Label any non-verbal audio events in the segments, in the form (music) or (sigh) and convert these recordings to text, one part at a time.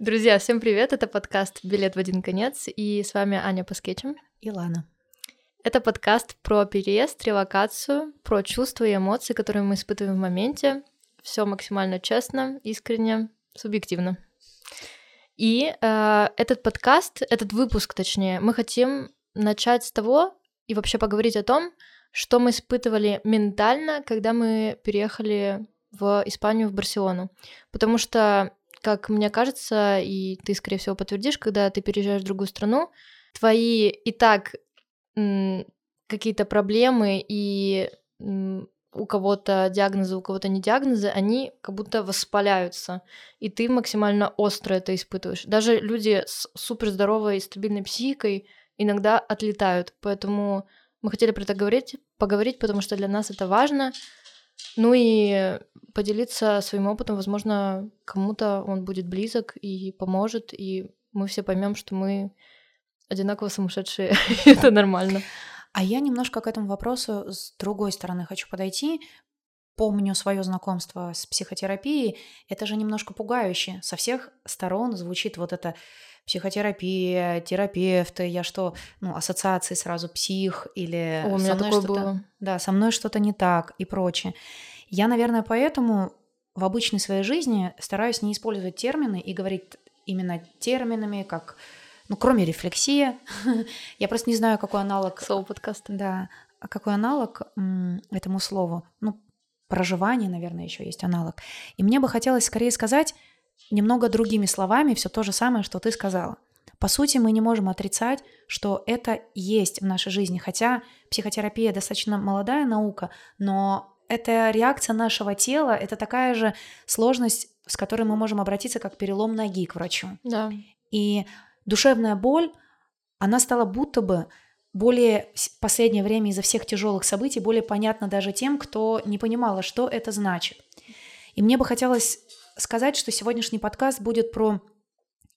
Друзья, всем привет! Это подкаст «Билет в один конец» и с вами Аня по скетчам. И Лана. Это подкаст про переезд, релокацию, про чувства и эмоции, которые мы испытываем в моменте. Все максимально честно, искренне, субъективно. И э, этот подкаст, этот выпуск, точнее, мы хотим начать с того и вообще поговорить о том, что мы испытывали ментально, когда мы переехали в Испанию, в Барселону. Потому что, как мне кажется, и ты, скорее всего, подтвердишь, когда ты переезжаешь в другую страну, твои и так какие-то проблемы и у кого-то диагнозы, у кого-то не диагнозы, они как будто воспаляются, и ты максимально остро это испытываешь. Даже люди с суперздоровой и стабильной психикой иногда отлетают, поэтому мы хотели про это говорить, поговорить, потому что для нас это важно, ну и поделиться своим опытом, возможно, кому-то он будет близок и поможет, и мы все поймем, что мы одинаково сумасшедшие, (laughs) это нормально. А я немножко к этому вопросу с другой стороны хочу подойти. Помню свое знакомство с психотерапией. Это же немножко пугающе. Со всех сторон звучит вот это психотерапия, терапевты, я что, ну, ассоциации сразу псих или О, у меня такое было. Да, со мной что-то не так и прочее. Я, наверное, поэтому в обычной своей жизни стараюсь не использовать термины и говорить именно терминами, как ну, кроме рефлексии, (laughs) я просто не знаю, какой аналог... Слово подкаста. Да, а какой аналог этому слову. Ну, проживание, наверное, еще есть аналог. И мне бы хотелось скорее сказать немного другими словами все то же самое, что ты сказала. По сути, мы не можем отрицать, что это есть в нашей жизни, хотя психотерапия достаточно молодая наука, но это реакция нашего тела, это такая же сложность, с которой мы можем обратиться как перелом ноги к врачу. Да. И душевная боль, она стала будто бы более в последнее время из-за всех тяжелых событий более понятна даже тем, кто не понимала, что это значит. И мне бы хотелось сказать, что сегодняшний подкаст будет про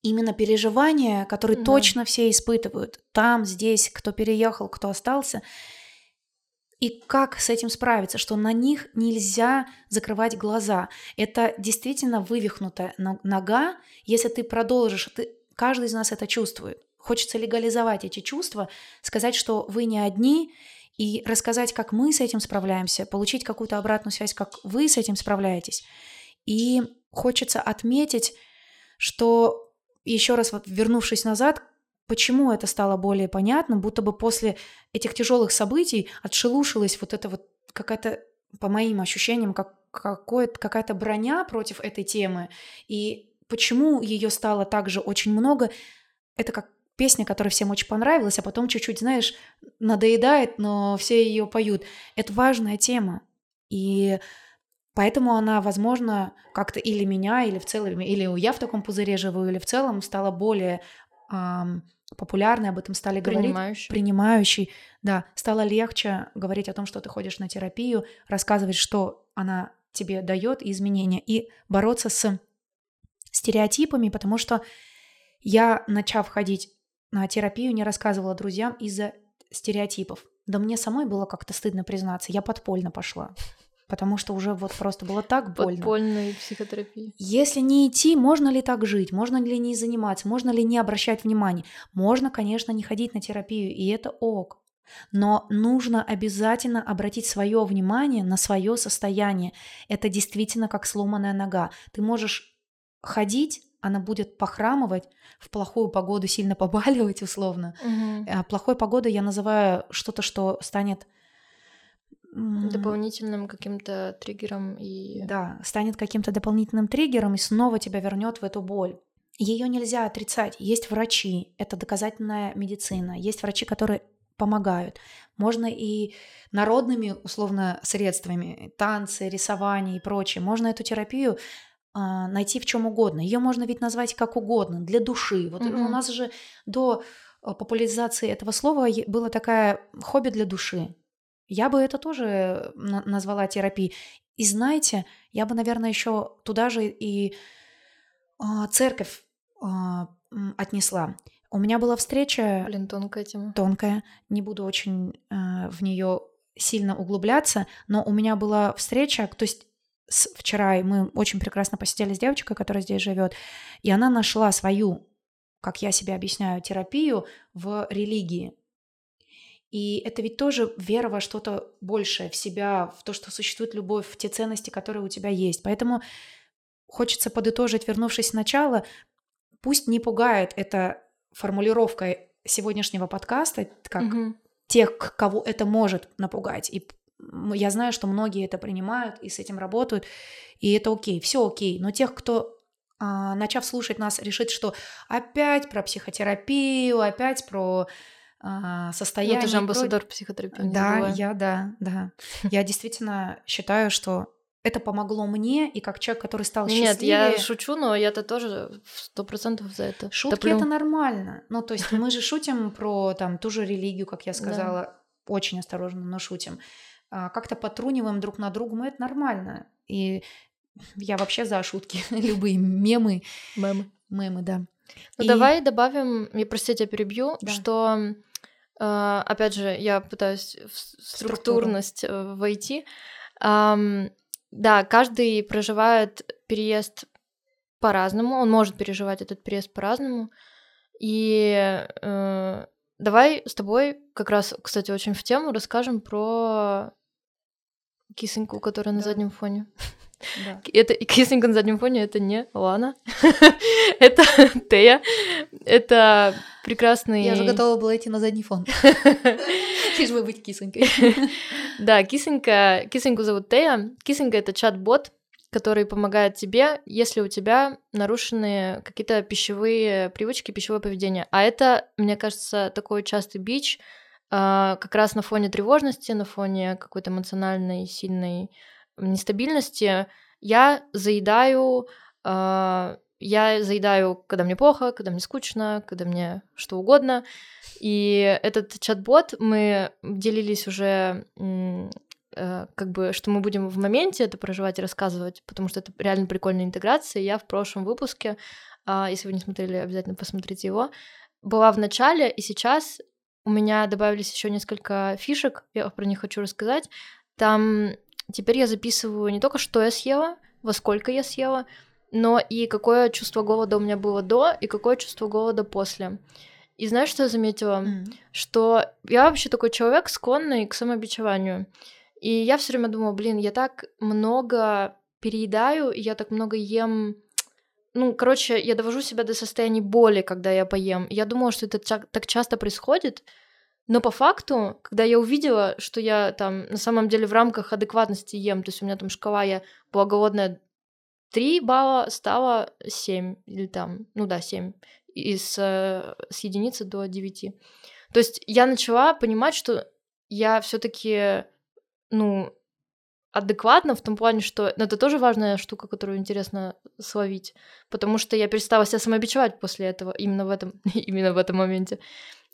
именно переживания, которые да. точно все испытывают. Там, здесь, кто переехал, кто остался. И как с этим справиться, что на них нельзя закрывать глаза. Это действительно вывихнутая нога. Если ты продолжишь, ты, каждый из нас это чувствует. Хочется легализовать эти чувства, сказать, что вы не одни, и рассказать, как мы с этим справляемся, получить какую-то обратную связь, как вы с этим справляетесь. И хочется отметить, что еще раз вернувшись назад, почему это стало более понятным, будто бы после этих тяжелых событий отшелушилась вот эта вот какая-то, по моим ощущениям, как какая-то броня против этой темы. И почему ее стало также очень много, это как песня, которая всем очень понравилась, а потом чуть-чуть, знаешь, надоедает, но все ее поют. Это важная тема. И Поэтому она, возможно, как-то или меня, или в целом, или я в таком пузыре живу, или в целом стала более эм, популярной, об этом стали говорить. Принимающей. Да, стало легче говорить о том, что ты ходишь на терапию, рассказывать, что она тебе дает, изменения, и бороться с стереотипами, потому что я, начав ходить на терапию, не рассказывала друзьям из-за стереотипов. Да мне самой было как-то стыдно признаться, я подпольно пошла потому что уже вот просто было так больно. Подпольной психотерапии. Если не идти, можно ли так жить? Можно ли не заниматься? Можно ли не обращать внимания? Можно, конечно, не ходить на терапию, и это ок. Но нужно обязательно обратить свое внимание на свое состояние. Это действительно как сломанная нога. Ты можешь ходить, она будет похрамывать, в плохую погоду сильно побаливать (laughs) условно. Угу. А плохой погодой я называю что-то, что станет дополнительным каким-то триггером и да станет каким-то дополнительным триггером и снова тебя вернет в эту боль. Ее нельзя отрицать. Есть врачи это доказательная медицина. Есть врачи которые помогают. Можно и народными условно средствами танцы рисование и прочее. Можно эту терапию а, найти в чем угодно ее можно ведь назвать как угодно для души вот mm-hmm. у нас же до а, популяризации этого слова было такая хобби для души я бы это тоже назвала терапией. И знаете, я бы, наверное, еще туда же и а, церковь а, отнесла. У меня была встреча... Блин, тонкая тема. Тонкая. Не буду очень а, в нее сильно углубляться, но у меня была встреча, то есть с, вчера мы очень прекрасно посидели с девочкой, которая здесь живет, и она нашла свою, как я себе объясняю, терапию в религии. И это ведь тоже вера во что-то большее, в себя, в то, что существует любовь, в те ценности, которые у тебя есть. Поэтому хочется подытожить, вернувшись с начала, пусть не пугает эта формулировка сегодняшнего подкаста, как угу. тех, кого это может напугать. И я знаю, что многие это принимают и с этим работают, и это окей, все окей. Но тех, кто а, начав слушать нас, решит, что опять про психотерапию, опять про а, состояние. Ну, ты же амбассадор про... психотерапии. Да, я, да, да. (laughs) Я действительно считаю, что это помогло мне, и как человек, который стал счастливее... Нет, я шучу, но я-то тоже сто процентов за это. Шутки Топлю. это нормально. Ну, то есть мы же (laughs) шутим про там ту же религию, как я сказала, да. очень осторожно, но шутим. А, как-то потруниваем друг на друга, мы это нормально. И я вообще за шутки, (laughs) любые мемы. Мемы. Мемы, да. Ну, и... давай добавим, я, простите, я перебью, да. что, э, опять же, я пытаюсь в структурность Структуру. войти. Эм, да, каждый проживает переезд по-разному, он может переживать этот переезд по-разному. И э, давай с тобой как раз, кстати, очень в тему расскажем про кисоньку, которая да. на заднем фоне. Да. (laughs) Это кисонька на заднем фоне это не Лана, (laughs) это Тея, это прекрасный. Я же готова была идти на задний фон. (laughs) Лишь бы быть кисонькой. Да, кисонька, кисоньку зовут Тея. Кисонька — это чат-бот, который помогает тебе, если у тебя нарушены какие-то пищевые привычки, пищевое поведение. А это, мне кажется, такой частый бич, как раз на фоне тревожности, на фоне какой-то эмоциональной сильной нестабильности. Я заедаю а, я заедаю, когда мне плохо, когда мне скучно, когда мне что угодно. И этот чат-бот мы делились уже э, как бы, что мы будем в моменте это проживать и рассказывать, потому что это реально прикольная интеграция. Я в прошлом выпуске, э, если вы не смотрели, обязательно посмотрите его, была в начале, и сейчас у меня добавились еще несколько фишек, я про них хочу рассказать. Там теперь я записываю не только, что я съела, во сколько я съела, но и какое чувство голода у меня было до, и какое чувство голода после. И знаешь, что я заметила? Mm. Что я вообще такой человек, склонный к самобичеванию. И я все время думала, блин, я так много переедаю, я так много ем ну, короче, я довожу себя до состояния боли, когда я поем. Я думала, что это так часто происходит, но по факту, когда я увидела, что я там на самом деле в рамках адекватности ем, то есть у меня там шкала, я была голодная 3 балла стало 7, или там, ну да, 7, из, э, с единицы до 9. То есть я начала понимать, что я все таки ну, адекватно в том плане, что ну, это тоже важная штука, которую интересно словить, потому что я перестала себя самобичевать после этого, именно в этом, (laughs) именно в этом моменте.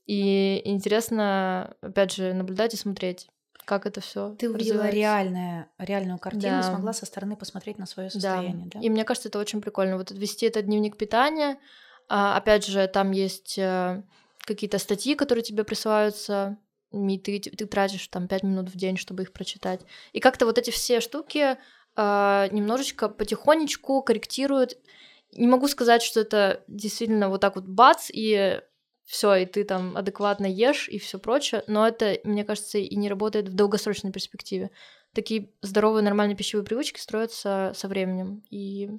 И интересно, опять же, наблюдать и смотреть как это все. Ты увидела реальное, реальную картину, да. смогла со стороны посмотреть на свое состояние. Да. да. И мне кажется, это очень прикольно. Вот вести этот дневник питания. А, опять же, там есть а, какие-то статьи, которые тебе присылаются, и ты, ты тратишь там 5 минут в день, чтобы их прочитать. И как-то вот эти все штуки а, немножечко потихонечку корректируют. Не могу сказать, что это действительно вот так вот бац, и все, и ты там адекватно ешь и все прочее, но это, мне кажется, и не работает в долгосрочной перспективе. Такие здоровые, нормальные пищевые привычки строятся со временем. И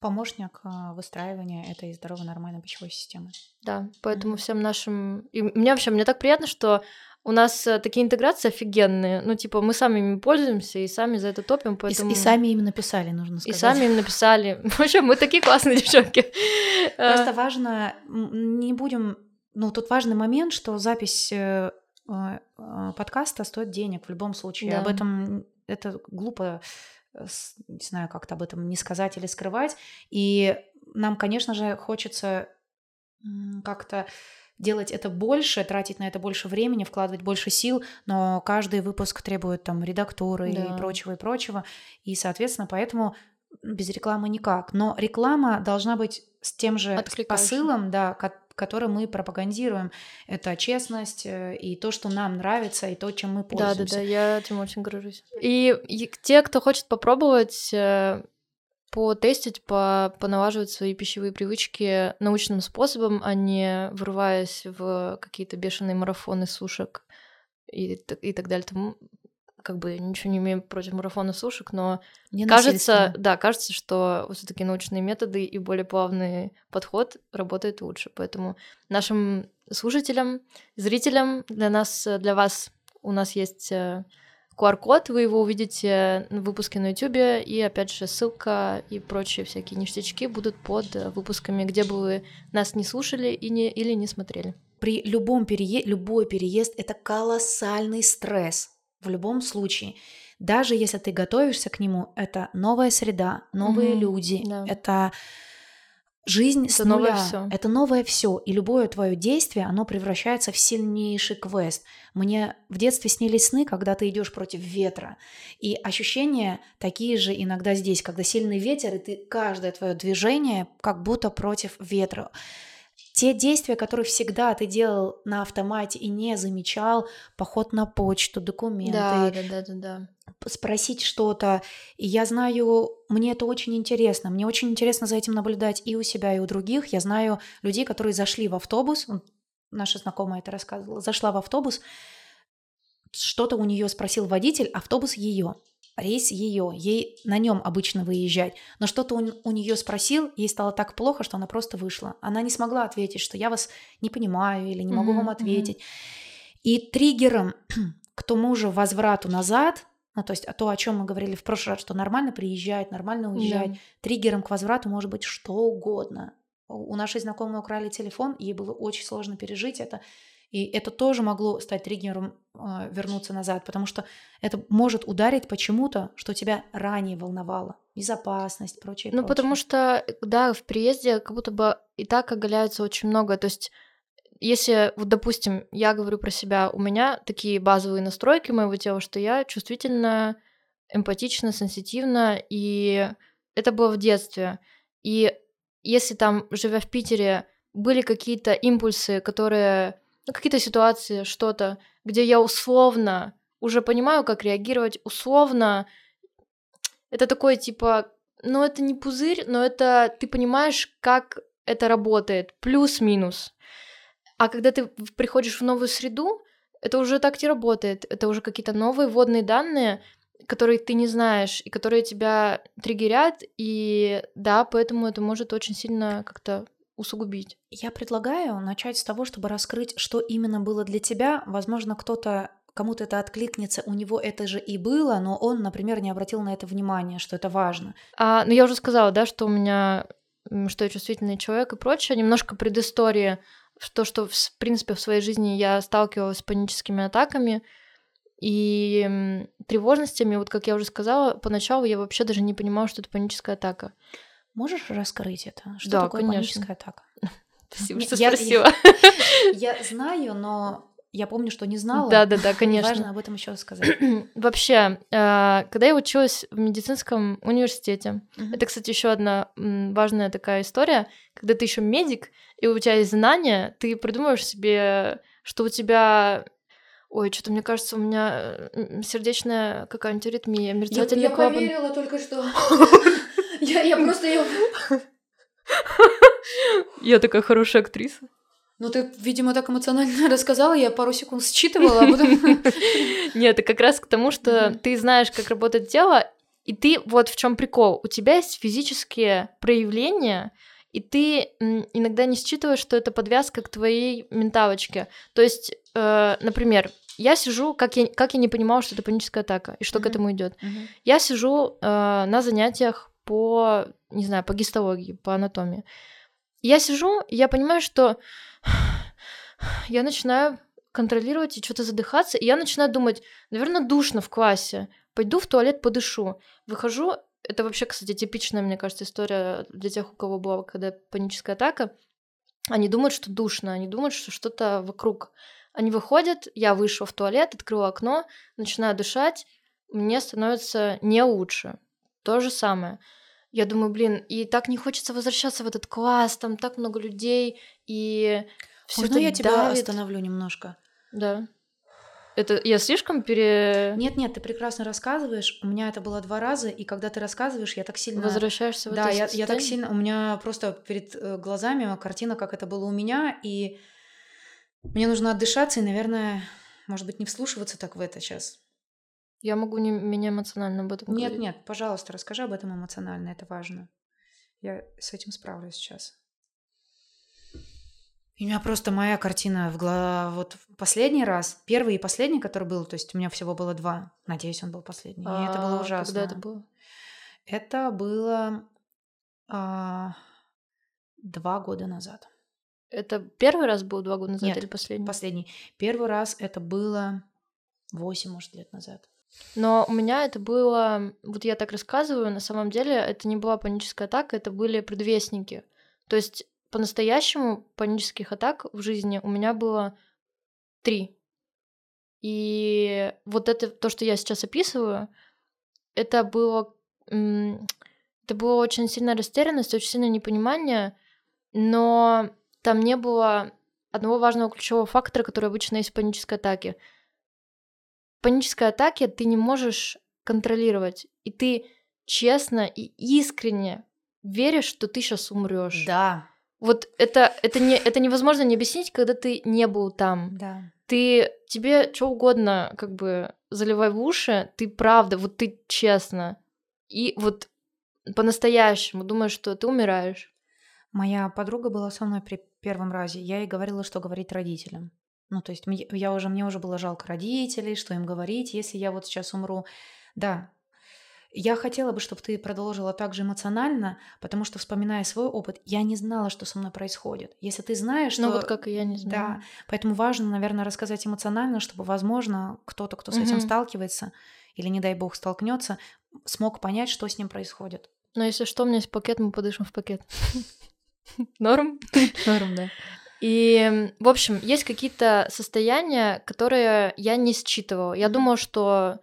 помощник а, выстраивания этой здоровой нормальной пищевой системы. Да, поэтому mm-hmm. всем нашим... И мне вообще, мне так приятно, что у нас э, такие интеграции офигенные. Ну, типа, мы сами ими пользуемся и сами за это топим, поэтому... И, и сами им написали, нужно сказать. И сами им написали. (laughs) В общем, мы такие классные девчонки. Просто важно, не будем... Ну, тут важный момент, что запись э, э, подкаста стоит денег в любом случае. Да. Об этом это глупо, не знаю, как-то об этом не сказать или скрывать. И нам, конечно же, хочется как-то делать это больше, тратить на это больше времени, вкладывать больше сил, но каждый выпуск требует там редактуры да. и прочего, и прочего. И, соответственно, поэтому без рекламы никак. Но реклама должна быть с тем же посылом, да, который мы пропагандируем. Это честность э, и то, что нам нравится, и то, чем мы пользуемся. Да, да, да, я этим очень горжусь. И, и те, кто хочет попробовать э, потестить, по, поналаживать свои пищевые привычки научным способом, а не врываясь в какие-то бешеные марафоны сушек и, и так далее. Там, как бы ничего не имею против марафона сушек, но не кажется, да, кажется, что все таки научные методы и более плавный подход работает лучше. Поэтому нашим слушателям, зрителям, для нас, для вас у нас есть э, QR-код, вы его увидите в выпуске на YouTube, и опять же ссылка и прочие всякие ништячки будут под выпусками, где бы вы нас не слушали и не, или не смотрели. При любом переезде, любой переезд — это колоссальный стресс в любом случае. Даже если ты готовишься к нему, это новая среда, новые mm-hmm, люди, да. это Жизнь это с нуля. Новое все. Это новое все. И любое твое действие, оно превращается в сильнейший квест. Мне в детстве снились сны, когда ты идешь против ветра. И ощущения такие же иногда здесь, когда сильный ветер, и ты каждое твое движение как будто против ветра. Те действия, которые всегда ты делал на автомате и не замечал, поход на почту, документы, да, да, да, да, да спросить что-то. И я знаю, мне это очень интересно. Мне очень интересно за этим наблюдать и у себя, и у других. Я знаю людей, которые зашли в автобус. Наша знакомая это рассказывала. Зашла в автобус, что-то у нее спросил водитель, автобус ее. Рейс ее, ей на нем обычно выезжать. Но что-то он у нее спросил, ей стало так плохо, что она просто вышла. Она не смогла ответить, что я вас не понимаю или не могу mm-hmm, вам ответить. Mm-hmm. И триггером (clears throat) к тому же возврату назад ну, то есть а то, о чем мы говорили в прошлый раз, что нормально приезжать, нормально уезжать. Да. Триггером к возврату может быть что угодно. У нашей знакомой украли телефон, ей было очень сложно пережить это. И это тоже могло стать триггером э, вернуться назад, потому что это может ударить почему-то, что тебя ранее волновало. Безопасность, прочее. Ну, прочее. потому что, да, в приезде как будто бы и так оголяется очень много. То есть если, вот, допустим, я говорю про себя, у меня такие базовые настройки моего тела, что я чувствительна, эмпатична, сенситивна, и это было в детстве. И если там, живя в Питере, были какие-то импульсы, которые, ну, какие-то ситуации, что-то, где я условно уже понимаю, как реагировать, условно, это такое, типа, ну, это не пузырь, но это ты понимаешь, как это работает, плюс-минус. А когда ты приходишь в новую среду, это уже так не работает. Это уже какие-то новые вводные данные, которые ты не знаешь, и которые тебя триггерят, и да, поэтому это может очень сильно как-то усугубить. Я предлагаю начать с того, чтобы раскрыть, что именно было для тебя. Возможно, кто-то кому-то это откликнется, у него это же и было, но он, например, не обратил на это внимания, что это важно. А, ну, я уже сказала, да, что у меня, что я чувствительный человек и прочее. Немножко предыстории то, что, в принципе, в своей жизни я сталкивалась с паническими атаками и тревожностями. Вот, как я уже сказала, поначалу я вообще даже не понимала, что это паническая атака. Можешь раскрыть это? Что да, такое конечно. паническая атака? (laughs) Спасибо, что я, спросила. Я, (laughs) я знаю, но я помню, что не знала. Да, да, да, конечно. Важно об этом еще сказать. (clears throat) Вообще, э, когда я училась в медицинском университете, uh-huh. это, кстати, еще одна важная такая история, когда ты еще медик, и у тебя есть знания, ты придумываешь себе, что у тебя Ой, что-то мне кажется, у меня сердечная какая-нибудь аритмия, мерцательный я, я клапан. поверила только что. (laughs) Я, я просто ее... (laughs) Я такая хорошая актриса. Ну, ты, видимо, так эмоционально (laughs) рассказала, я пару секунд считывала, а потом... (laughs) Нет, это как раз к тому, что ты знаешь, как работает тело, и ты, вот в чем прикол, у тебя есть физические проявления, и ты иногда не считываешь, что это подвязка к твоей менталочке. То есть, э, например, я сижу, как я, как я не понимала, что это паническая атака, и что mm-hmm. к этому идет. Mm-hmm. Я сижу э, на занятиях по, не знаю, по гистологии, по анатомии. Я сижу, и я понимаю, что (sighs) я начинаю контролировать и что-то задыхаться, и я начинаю думать, наверное, душно в классе, пойду в туалет, подышу. Выхожу, это вообще, кстати, типичная, мне кажется, история для тех, у кого была когда паническая атака. Они думают, что душно, они думают, что что-то вокруг. Они выходят, я вышла в туалет, открыла окно, начинаю дышать, мне становится не лучше. То же самое. Я думаю, блин, и так не хочется возвращаться в этот класс, там так много людей, и все Можно это я тебя давит. остановлю немножко? Да. Это я слишком пере... Нет, нет, ты прекрасно рассказываешь. У меня это было два раза, и когда ты рассказываешь, я так сильно... Возвращаешься в Да, это я, я так сильно... У меня просто перед э, глазами картина, как это было у меня, и мне нужно отдышаться, и, наверное, может быть, не вслушиваться так в это сейчас. Я могу не, меня эмоционально об этом Нет, говорить. нет, пожалуйста, расскажи об этом эмоционально, это важно. Я с этим справлюсь сейчас. И у меня просто моя картина в голове. Вот последний раз, первый и последний, который был, то есть у меня всего было два. Надеюсь, он был последний. И это было А ужасно. Когда это было? Это было а, два года назад. Это первый раз был два года назад Нет, или последний? Последний. Первый раз это было восемь, может, лет назад. Но у меня это было, вот я так рассказываю, на самом деле это не была паническая атака, это были предвестники. То есть по-настоящему панических атак в жизни у меня было три. И вот это то, что я сейчас описываю, это было, это было очень сильная растерянность, очень сильное непонимание, но там не было одного важного ключевого фактора, который обычно есть в панической атаке. В панической атаке ты не можешь контролировать, и ты честно и искренне веришь, что ты сейчас умрешь. Да, Вот это, это, не, это невозможно не объяснить, когда ты не был там. да. Ты тебе что угодно, как бы заливай в уши, ты правда, вот ты честно. И вот по-настоящему думаешь, что ты умираешь. Моя подруга была со мной при первом разе. Я ей говорила, что говорить родителям. Ну, то есть я уже, мне уже было жалко родителей, что им говорить, если я вот сейчас умру. Да, я хотела бы, чтобы ты продолжила так же эмоционально, потому что, вспоминая свой опыт, я не знала, что со мной происходит. Если ты знаешь. Ну вот как и я не Да, знаю. поэтому важно, наверное, рассказать эмоционально, чтобы, возможно, кто-то, кто с этим Мгм. сталкивается, или, не дай бог, столкнется, смог понять, что с ним происходит. Но если что, у меня есть пакет, мы подышим в пакет. (laughs) Норм? Норм, да. И, в общем, есть какие-то состояния, которые я не считывала. Я думала, что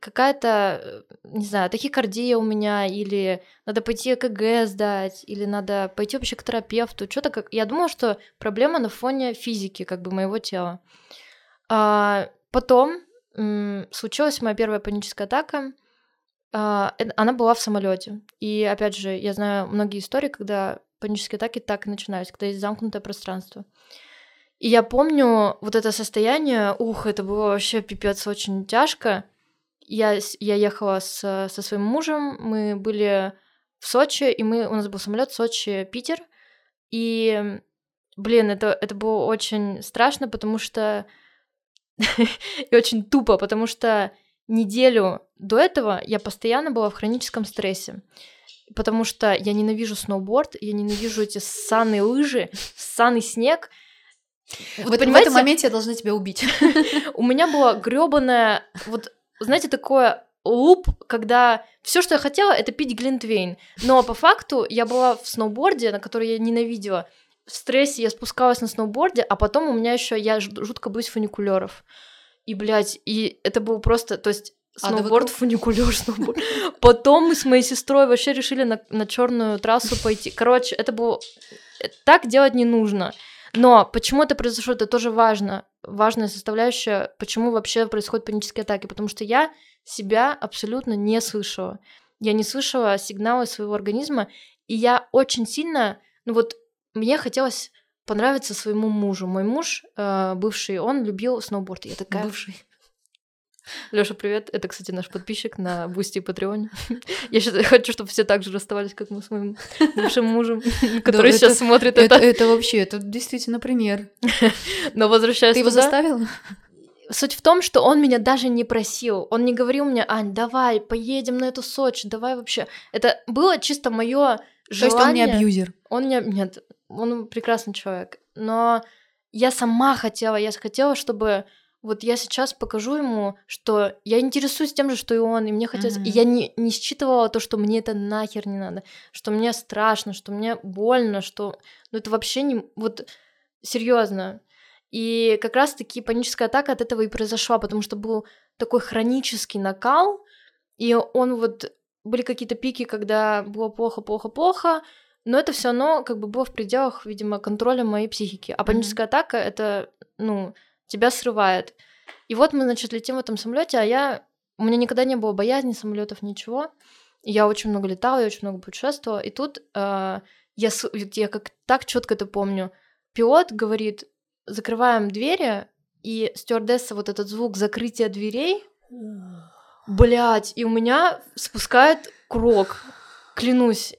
какая-то, э, не знаю, тахикардия у меня, или надо пойти ЭКГ сдать, или надо пойти вообще к терапевту. Что-то как... Я думала, что проблема на фоне физики, как бы, моего тела. А, потом м, случилась моя первая паническая атака. А, э- она была в самолете. И опять же, я знаю многие истории, когда панические атаки так и начинаются, когда есть замкнутое пространство. И я помню вот это состояние, ух, это было вообще пипец очень тяжко. Я, я ехала с, со своим мужем, мы были в Сочи, и мы, у нас был самолет Сочи-Питер. И, блин, это, это было очень страшно, потому что... (laughs) и очень тупо, потому что неделю до этого я постоянно была в хроническом стрессе. Потому что я ненавижу сноуборд, я ненавижу эти ссаные лыжи, ссаный снег. Вот в, этом- в понимаете, этом моменте я должна тебя убить. (laughs) у меня была грёбаная, вот, знаете, такое луп, когда все, что я хотела, это пить глинтвейн. Но по факту я была в сноуборде, на который я ненавидела. В стрессе я спускалась на сноуборде, а потом у меня еще я жутко боюсь фуникулеров. И, блядь, и это был просто, то есть Сноуборд, круг. фуникулер, (laughs) сноуборд. Потом мы с моей сестрой вообще решили на, на черную трассу пойти. Короче, это было... э, Так делать не нужно. Но почему это произошло, это тоже важно. Важная составляющая, почему вообще происходят панические атаки. Потому что я себя абсолютно не слышала. Я не слышала сигналы своего организма, и я очень сильно, ну вот, мне хотелось понравиться своему мужу. Мой муж, э, бывший, он любил сноуборд. Я такая... Бывший. Лёша, привет. Это, кстати, наш подписчик на Бусти и Патреоне. (laughs) Я сейчас хочу, чтобы все так же расставались, как мы с моим бывшим мужем, (laughs) который сейчас смотрит Это, это. вообще, это действительно пример. (laughs) Но возвращаясь Ты его заставила? Суть в том, что он меня даже не просил. Он не говорил мне, Ань, давай, поедем на эту Сочи, давай вообще. Это было чисто мое То есть он не желание. абьюзер. Он не... Нет, он прекрасный человек. Но я сама хотела, я хотела, чтобы вот я сейчас покажу ему, что я интересуюсь тем же, что и он, и мне хотелось... Мгм. И я не, не считывала то, что мне это нахер не надо, что мне страшно, что мне больно, что... Ну это вообще не... Вот серьезно. И как раз-таки паническая атака от этого и произошла, потому что был такой хронический накал, и он вот были какие-то пики, когда было плохо, плохо, плохо, но это все равно как бы было в пределах, видимо, контроля моей психики. А паническая mm-hmm. атака это, ну, тебя срывает. И вот мы, значит, летим в этом самолете, а я у меня никогда не было боязни самолетов, ничего. Я очень много летала, я очень много путешествовала. И тут э, я, я как так четко это помню. Пилот говорит, закрываем двери, и стюардесса вот этот звук закрытия дверей, блять, и у меня спускает курок, клянусь.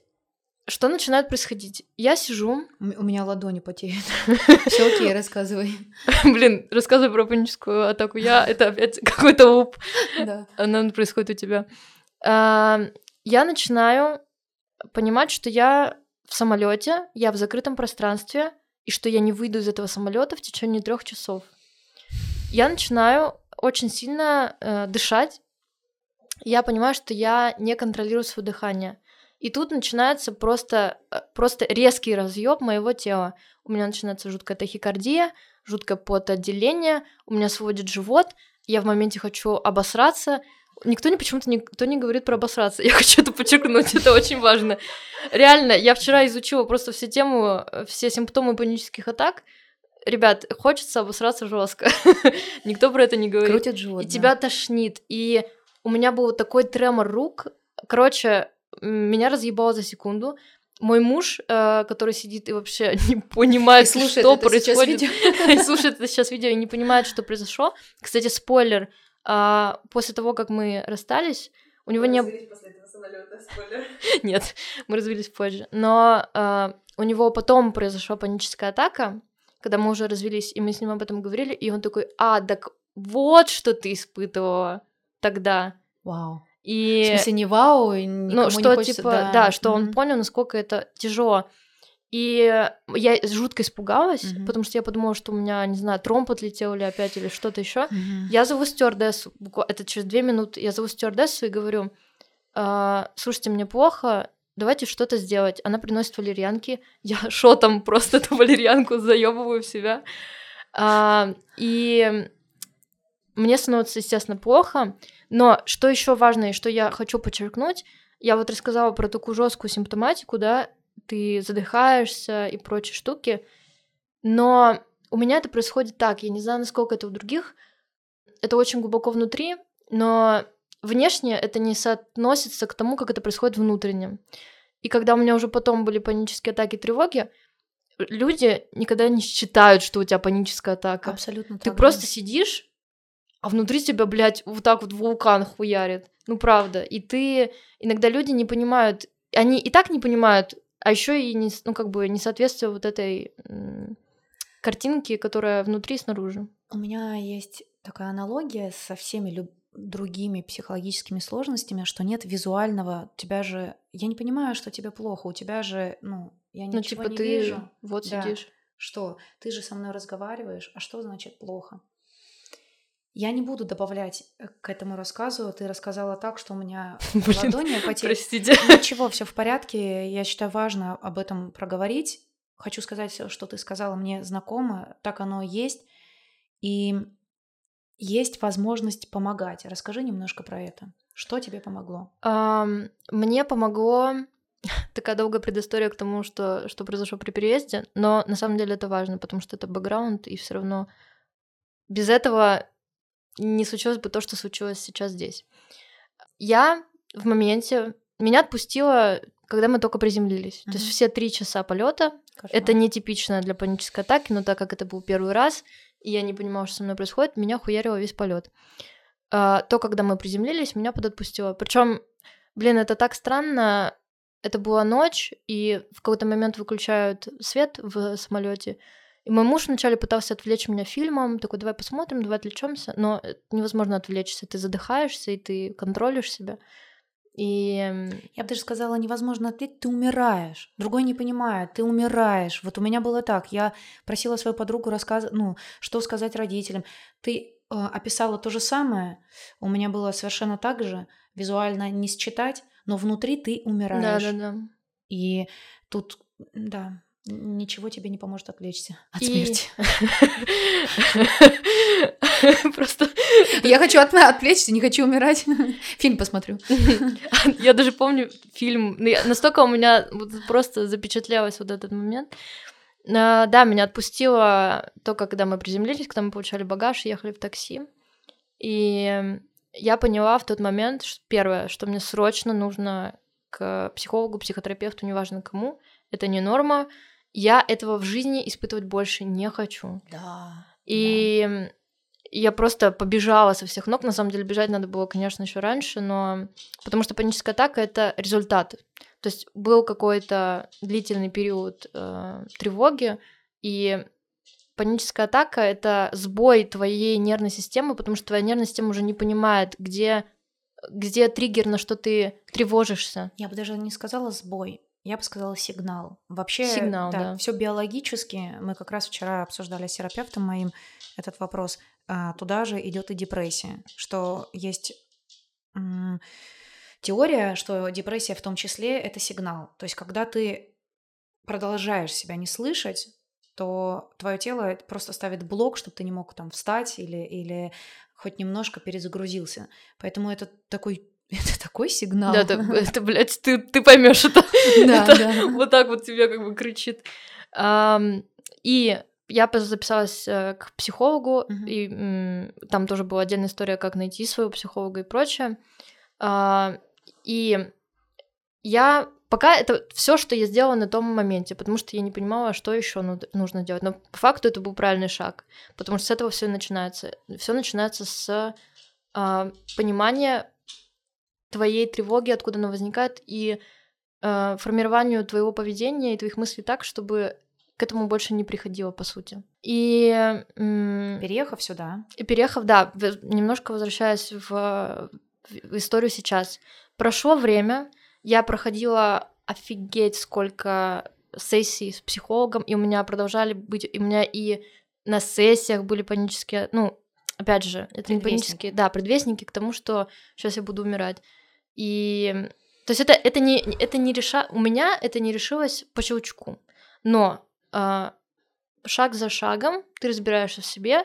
Что начинает происходить? Я сижу. У меня ладони потеют. (laughs) Все окей, рассказывай. (laughs) Блин, рассказывай про паническую атаку. Я это опять (laughs) какой-то луп. Да. Она происходит у тебя. А, я начинаю понимать, что я в самолете, я в закрытом пространстве, и что я не выйду из этого самолета в течение трех часов. Я начинаю очень сильно э, дышать. Я понимаю, что я не контролирую свое дыхание. И тут начинается просто, э, просто резкий разъеб моего тела. У меня начинается жуткая тахикардия, жуткое потоотделение, у меня сводит живот, я в моменте хочу обосраться. Никто не почему-то никто не говорит про обосраться. (laughs) Я хочу это подчеркнуть, это очень важно. Реально, я вчера изучила просто все тему, э, все симптомы панических атак. Ребят, хочется обосраться жестко. (laughs) Никто про это не говорит. Крутит живот. И да. тебя тошнит. И у меня был такой тремор рук. Короче, меня разъебало за секунду. Мой муж, э, который сидит и вообще (laughs) не понимает, и слушает что происходит, и (laughs) слушает это сейчас видео и не понимает, что произошло. Кстати, спойлер. Э, после того, как мы расстались, у него не. (laughs) Нет, мы развелись позже. Но э, у него потом произошла паническая атака, когда мы уже развелись, и мы с ним об этом говорили, и он такой, а, так вот что ты испытывала тогда. Вау. И... В смысле, не вау, и ну, что, не хочется, типа, да, да что mm-hmm. он понял, насколько это тяжело. И я жутко испугалась, mm-hmm. потому что я подумала, что у меня, не знаю, тромб отлетел или опять, или что-то еще. Mm-hmm. Я зову стюардессу, это через две минуты, я зову стюардессу и говорю, э, слушайте, мне плохо, давайте что-то сделать. Она приносит валерьянки, (laughs) я шотом просто эту валерьянку заебываю в себя. А, и мне становится, естественно, плохо, но что еще важно и что я хочу подчеркнуть, я вот рассказала про такую жесткую симптоматику, да, ты задыхаешься и прочие штуки, но у меня это происходит так, я не знаю, насколько это у других, это очень глубоко внутри, но внешне это не соотносится к тому, как это происходит внутренне. И когда у меня уже потом были панические атаки, тревоги, люди никогда не считают, что у тебя паническая атака. Абсолютно. Ты так, просто да. сидишь а внутри тебя, блядь, вот так вот вулкан хуярит. Ну, правда. И ты... Иногда люди не понимают... Они и так не понимают, а еще и не, ну, как бы не соответствие вот этой картинке, которая внутри и снаружи. У меня есть такая аналогия со всеми люб- другими психологическими сложностями, что нет визуального. Тебя же... Я не понимаю, что тебе плохо. У тебя же, ну, я ну, ничего ну, типа не ты вижу. вот да. сидишь. Что? Ты же со мной разговариваешь, а что значит плохо? Я не буду добавлять э, к этому рассказу. Ты рассказала так, что у меня (laughs) ладони потели. Простите. Ничего, все в порядке. Я считаю важно об этом проговорить. Хочу сказать, что ты сказала мне знакомо, так оно есть. И есть возможность помогать. Расскажи немножко про это. Что тебе помогло? Um, мне помогло (laughs) такая долгая предыстория к тому, что, что произошло при переезде, но на самом деле это важно, потому что это бэкграунд, и все равно без этого не случилось бы то, что случилось сейчас здесь. Я в моменте меня отпустила, когда мы только приземлились. Mm-hmm. То есть все три часа полета. Это нетипично для панической атаки, но так как это был первый раз, и я не понимала, что со мной происходит, меня хуярило весь полет. А, то, когда мы приземлились, меня подотпустило. Причем, блин, это так странно. Это была ночь, и в какой-то момент выключают свет в самолете. И мой муж вначале пытался отвлечь меня фильмом, такой, давай посмотрим, давай отвлечемся, но невозможно отвлечься, ты задыхаешься, и ты контролишь себя. И... Я бы даже сказала, невозможно ответить, ты умираешь. Другой не понимает, ты умираешь. Вот у меня было так, я просила свою подругу рассказать, ну, что сказать родителям. Ты э, описала то же самое, у меня было совершенно так же, визуально не считать, но внутри ты умираешь. Да, да, да. И тут, да, ничего тебе не поможет отвлечься от смерти. (laughs) Просто Я хочу от- отвлечься, не хочу умирать. (laughs) Фильм посмотрю. (laughs) Я даже помню фильм, ну, настолько у меня просто запечатлелось вот этот момент. А, Да, меня отпустило то, когда мы приземлились, когда мы получали багаж и ехали в такси. И я поняла в тот момент, что первое, что мне срочно нужно к психологу, психотерапевту, неважно кому, это не норма. Я этого в жизни испытывать больше не хочу. Да. И я просто побежала со всех ног. На самом деле бежать надо было, конечно, еще раньше, но потому что паническая атака это результаты. То есть был какой-то длительный период э, тревоги, и паническая атака это сбой твоей нервной системы, потому что твоя нервная система уже не понимает, где, где триггер, на что ты тревожишься. Я бы даже не сказала сбой, я бы сказала сигнал. Вообще, Сигнал, да. все биологически. Мы как раз вчера обсуждали с терапевтом моим этот вопрос. А, туда же идет и депрессия, что есть м, теория, что депрессия в том числе это сигнал. То есть, когда ты продолжаешь себя не слышать, то твое тело просто ставит блок, чтобы ты не мог там встать или, или хоть немножко перезагрузился. Поэтому это такой, это такой сигнал. Да, это, это блядь, ты, ты поймешь это. (laughs) Да, Это да. Вот так вот тебе как бы кричит. И я записалась э, к психологу, Мгм. и там тоже была отдельная история, как найти своего психолога и прочее. А, И я пока это все, что я сделала на том моменте, потому что я не понимала, что еще нужно делать. Но по факту это был правильный шаг, потому что с этого все начинается. Все начинается с а, понимания твоей тревоги, откуда она возникает, и э, формированию твоего поведения и твоих мыслей так, чтобы к этому больше не приходило, по сути. И, м, Переехав сюда, и переехав, да, немножко возвращаясь в, в историю сейчас. Прошло время, я проходила офигеть сколько сессий с психологом, и у меня продолжали быть, и у меня и на сессиях были панические, ну, опять же, это не панические, да, предвестники к тому, что сейчас я буду умирать. И то есть это, это не это не реша... у меня это не решилось по щелчку, но а, шаг за шагом ты разбираешься в себе,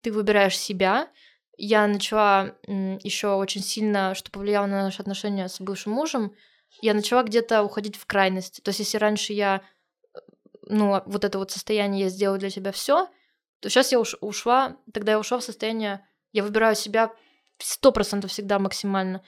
ты выбираешь себя. Я начала еще очень сильно, что повлияло на наши отношения с бывшим мужем, я начала где-то уходить в крайность. То есть, если раньше я, э, ну, вот это вот состояние я сделала для себя все, то сейчас я уш- ушла, тогда я ушла в состояние, я выбираю себя сто процентов всегда максимально.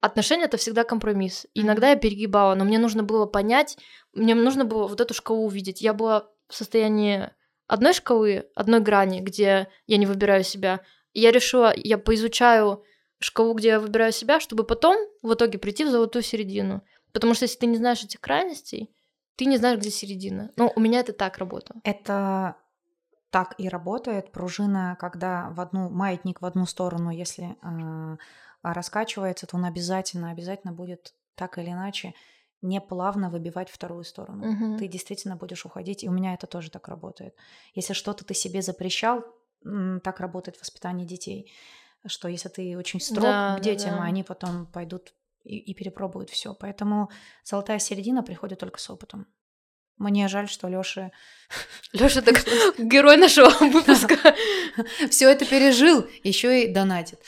Отношения это всегда компромисс. И. Иногда я перегибала, но мне нужно было понять, мне нужно было вот эту шкалу увидеть. Я была в состоянии одной шкалы, одной грани, где я не выбираю себя. И я решила, я поизучаю шкалу, где я выбираю себя, чтобы потом в итоге прийти в золотую середину. Потому что если ты не знаешь этих крайностей, ты не знаешь, где середина. Ну, у меня это так работало. это так и работает. Пружина, когда в одну маятник в одну сторону, если э, раскачивается, то он обязательно, обязательно будет так или иначе не плавно выбивать вторую сторону. Мгм. Ты действительно будешь уходить, и у меня это тоже так работает. Если что-то ты себе запрещал, так работает воспитание детей, что если ты очень строг Да, к да, детям, да. они потом пойдут и, и перепробуют все. Поэтому золотая середина приходит только с опытом. Мне жаль, что Лёша (laughs) Лёша так (laughs) герой нашего выпуска. (laughs) все это пережил, еще и донатит.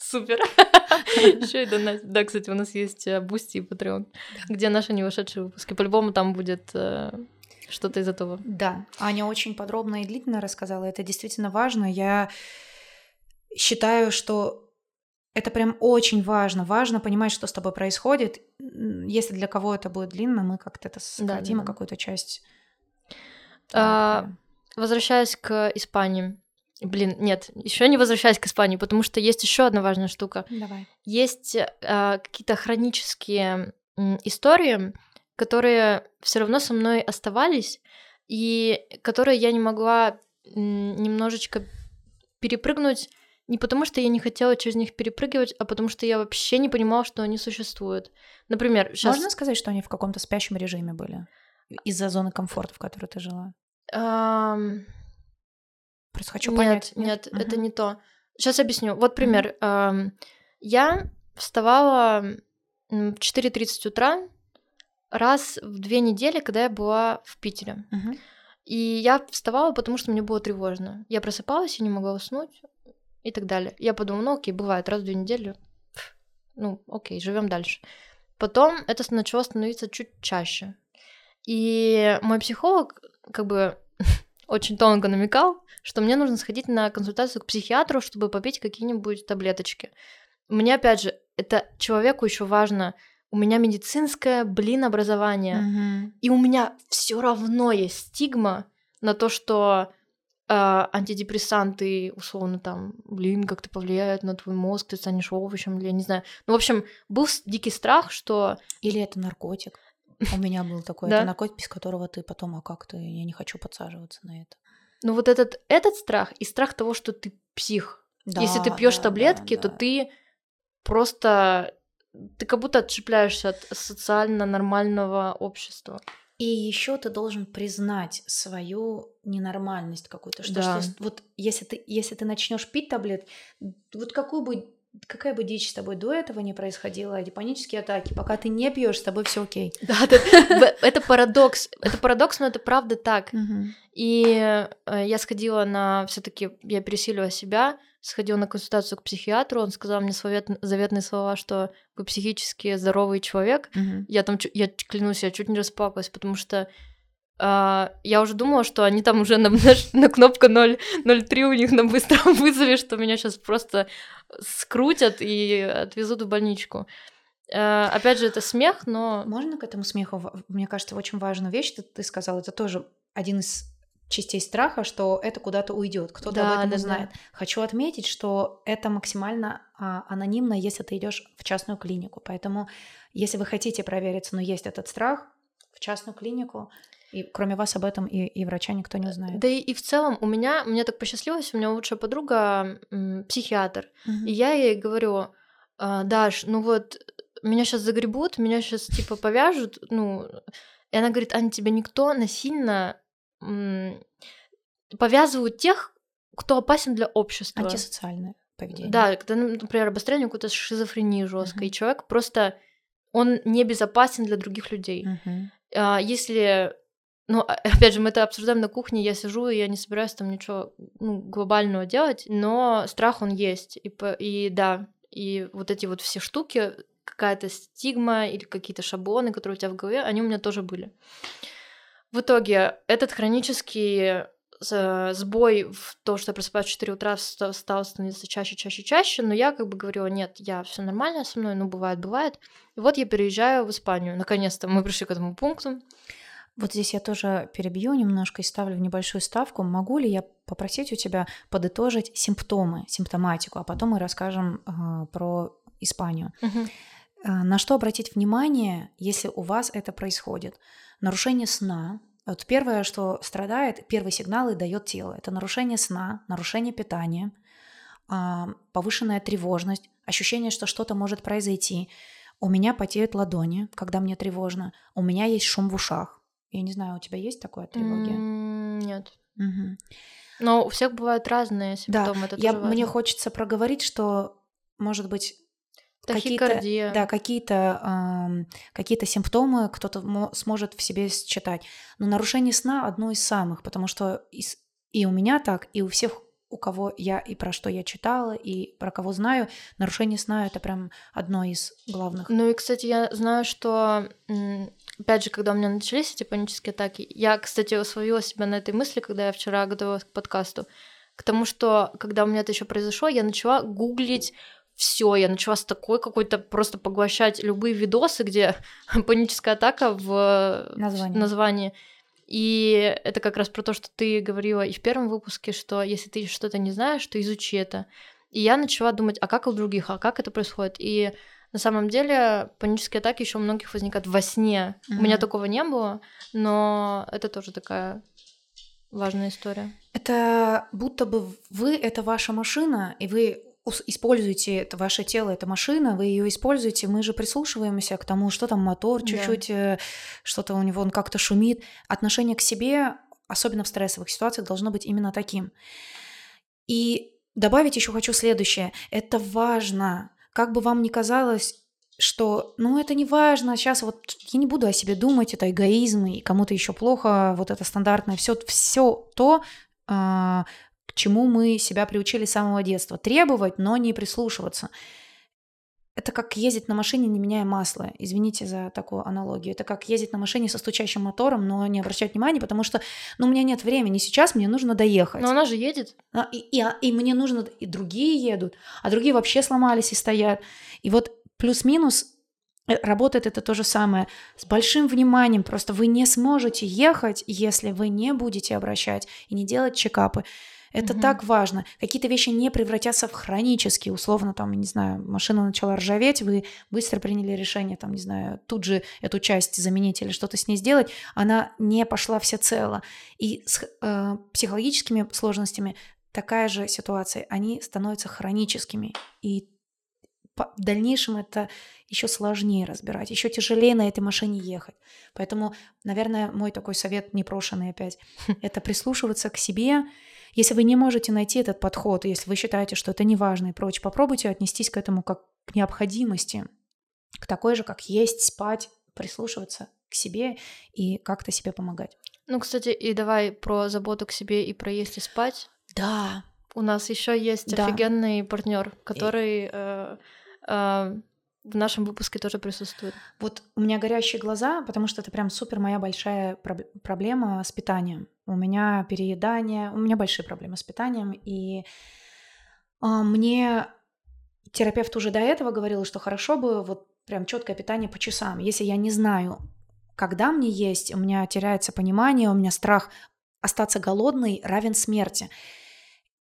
Супер. (laughs) Еще и донат. Да, кстати, у нас есть Бусти и Patreon, где наши не вышедшие выпуски. По-любому там будет э, что-то из этого. Да, Аня очень подробно и длительно рассказала. Это действительно важно. Я считаю, что это прям очень важно. Важно понимать, что с тобой происходит. Если для кого это будет длинно, мы как-то это сократим, да. и какую-то часть. А. Возвращаясь к Испании. Блин, нет, еще не возвращаясь к Испании, потому что есть еще одна важная штука. Давай. Есть э, какие-то хронические м, истории, которые все равно со мной оставались, и которые я не могла м, немножечко перепрыгнуть не потому, что я не хотела через них перепрыгивать, а потому что я вообще не понимала, что они существуют. Например, сейчас... Можно сказать, что они в каком-то спящем режиме были? Из-за зоны комфорта, в которой ты жила? Просто хочу нет, понять. Нет, Мгм. это не то. Сейчас объясню. Вот пример. Ам, Я вставала в 4.30 утра раз в две недели, когда я была в Питере. Мгм. И я вставала, потому что мне было тревожно. Я просыпалась и не могла уснуть. и так далее. Я подумала, ну окей, бывает, раз в две недели, ну окей, живем дальше. Потом это начало становиться чуть чаще. И мой психолог как бы (laughs) очень тонко намекал, что мне нужно сходить на консультацию к психиатру, чтобы попить какие-нибудь таблеточки. Мне, опять же, это человеку еще важно. У меня медицинское, блин, образование. Мгм. И у меня все равно есть стигма на то, что э, антидепрессанты, условно, там, блин, как-то повлияют на твой мозг, ты станешь овощем, или я не знаю. Ну, в общем, был дикий страх, что Или это наркотик. У меня был такой, Да. это наркотик, без которого ты потом, а как ты, я не хочу подсаживаться на это. ну вот этот, этот страх и страх того, что ты псих. Если ты Да, пьешь да, таблетки, да, то да. ты просто ты как будто отщепляешься от социально нормального общества. И еще ты должен признать свою ненормальность какую-то, что, Да. что вот если ты если ты начнешь пить таблет, вот какую бы какая бы дичь с тобой до этого не происходила, эти панические атаки, пока ты не пьешь, с тобой все окей. Да, (laughs) это, парадокс. Это парадокс, но это правда так. И э, я сходила на все-таки, я пересилила себя, сходила на консультацию к психиатру, он сказал мне заветные слова, что вы психически здоровый человек. Я там, я клянусь, я чуть не расплакалась, потому что а, я уже думала, что они там уже на, (laughs) на, на кнопку 0, 0,3 у них на быстром (laughs) вызове, что меня сейчас просто скрутят и отвезут в больничку. Э, опять же, это смех, но... Можно к этому смеху? Мне кажется, очень важную вещь ты, ты сказал. Это тоже один из частей страха, что это куда-то уйдет, кто-то Да, об этом да, узнает. Хочу отметить, что это максимально а, анонимно, если ты идешь в частную клинику. Поэтому, если вы хотите провериться, но есть этот страх, в частную клинику, и кроме вас об этом и, и врача никто не узнает. Да и, и в целом у меня, мне так посчастливилось, у меня лучшая подруга м, психиатр. Мгм. И я ей говорю, «А, Даш, ну вот меня сейчас загребут, меня сейчас типа повяжут, ну, и она говорит, Аня, тебя никто насильно м, повязывают тех, кто опасен для общества. Антисоциальное поведение. Да, когда, ну, например, обострение какой-то шизофрении жесткой, Мгм. и человек просто он небезопасен для других людей. А, если, ну, а- (laughs) опять же, мы это обсуждаем на кухне, я сижу, и я не собираюсь там ничего ну, глобального делать, но страх он есть. И, и да, и вот эти вот все штуки, какая-то стигма или какие-то шаблоны, которые у тебя в голове, они у меня тоже были. В итоге этот хронический сбой в то, что я просыпаюсь в 4 утра, ста- стал становиться чаще, чаще, чаще, но я как бы говорила, нет, я все нормально со мной, ну, бывает, бывает. И вот я переезжаю в Испанию. Наконец-то мы пришли к этому пункту. Вот здесь я тоже перебью немножко и ставлю в небольшую ставку. Могу ли я попросить у тебя подытожить симптомы, симптоматику, а потом мы расскажем э, про Испанию. Э, На что обратить внимание, если у вас это происходит? Нарушение сна. Вот первое, что страдает, первые сигналы дает тело. Это нарушение сна, нарушение питания, а, повышенная тревожность, ощущение, что что-то может произойти. У меня потеют ладони, когда мне тревожно. У меня есть шум в ушах. Я не знаю, у тебя есть такое от тревоги? М, Нет. Мгм. Но у всех бывают разные Да, симптомы. это я, мне хочется проговорить, что, может быть, какие-то, да, какие-то, ам, какие-то симптомы кто-то мо- сможет в себе считать. Но нарушение сна одно из самых, потому что и, с- и у меня так, и у всех, у кого я и про что я читала, и про кого знаю, нарушение сна это прям одно из главных. Ну и, кстати, я знаю, что, опять же, когда у меня начались эти панические атаки, я, кстати, словила себя на этой мысли, когда я вчера готовилась к подкасту, к тому, что, когда у меня это еще произошло, я начала гуглить все, я начала с такой какой-то просто поглощать любые видосы, где (laughs) паническая атака в Название. названии. И это как раз про то, что ты говорила и в первом выпуске, что если ты что-то не знаешь, то изучи это. И я начала думать, а как у других, а как это происходит. И на самом деле панические атаки еще у многих возникают во сне. У меня такого не было, но это тоже такая важная история. Это будто бы вы это ваша машина, и вы используете это ваше тело, это машина, вы ее используете, мы же прислушиваемся к тому, что там мотор Да. чуть-чуть, э, что-то у него он как-то шумит. Отношение к себе, особенно в стрессовых ситуациях, должно быть именно таким. И добавить еще хочу следующее. Это важно. Как бы вам ни казалось, что, ну, это не важно, сейчас вот я не буду о себе думать, это эгоизм, и кому-то еще плохо, вот это стандартное, все, все то, а, к чему мы себя приучили с самого детства. Требовать, но не прислушиваться. Это как ездить на машине, не меняя масла. Извините за такую аналогию. Это как ездить на машине со стучащим мотором, но не обращать внимания, потому что, ну, у меня нет времени. Сейчас мне нужно доехать. Но она же едет. А, и, и, а, и мне нужно... И другие едут, а другие вообще сломались и стоят. И вот плюс-минус э, работает это то же самое. С большим вниманием. Просто вы не сможете ехать, если вы не будете обращать и не делать чекапы. Это угу. так важно. Какие-то вещи не превратятся в хронические, условно, там, не знаю, машина начала ржаветь, вы быстро приняли решение, там, не знаю, тут же эту часть заменить или что-то с ней сделать, она не пошла всецело. И с э, психологическими сложностями такая же ситуация, они становятся хроническими. И в дальнейшем это еще сложнее разбирать, еще тяжелее на этой машине ехать. Поэтому, наверное, мой такой совет непрошенный опять, (laughs) это прислушиваться к себе, если вы не можете найти этот подход, если вы считаете, что это неважно и прочее, попробуйте отнестись к этому как к необходимости, к такой же, как есть, спать, прислушиваться к себе и как-то себе помогать. Ну, кстати, и давай про заботу к себе и про есть и спать. Да. У нас еще есть да. офигенный партнер, который и... э, э, в нашем выпуске тоже присутствует. Вот у меня горящие глаза, потому что это прям супер моя большая проблема с питанием. У меня переедание, у меня большие проблемы с питанием, и э, мне терапевт уже до этого говорил, что хорошо бы вот прям четкое питание по часам. Если я не знаю, когда мне есть, у меня теряется понимание, у меня страх остаться голодной равен смерти.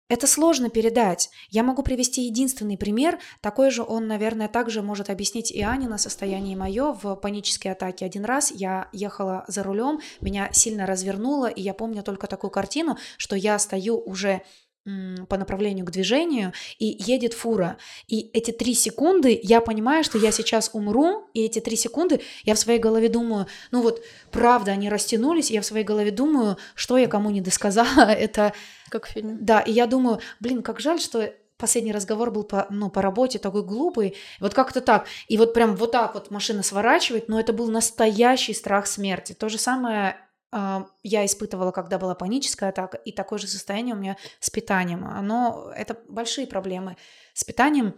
Это сложно передать. Я могу привести единственный пример. Такой же он, наверное, также может объяснить и Анина состояние мое в панической атаке. Один раз я ехала за рулем, меня сильно развернуло, и я помню только такую картину, что я стою уже по направлению к движению, и едет фура. И эти три секунды я понимаю, что я сейчас умру, и эти три секунды я в своей голове думаю, ну вот, правда, они растянулись, и я в своей голове думаю, что я кому не досказала, (laughs) это... Как в фильме. Да, и я думаю, блин, как жаль, что последний разговор был по, ну, по работе такой глупый, вот как-то так, и вот прям вот так вот машина сворачивает, но это был настоящий страх смерти. То же самое я испытывала, когда была паническая атака, и такое же состояние у меня с питанием. Оно, это большие проблемы с питанием,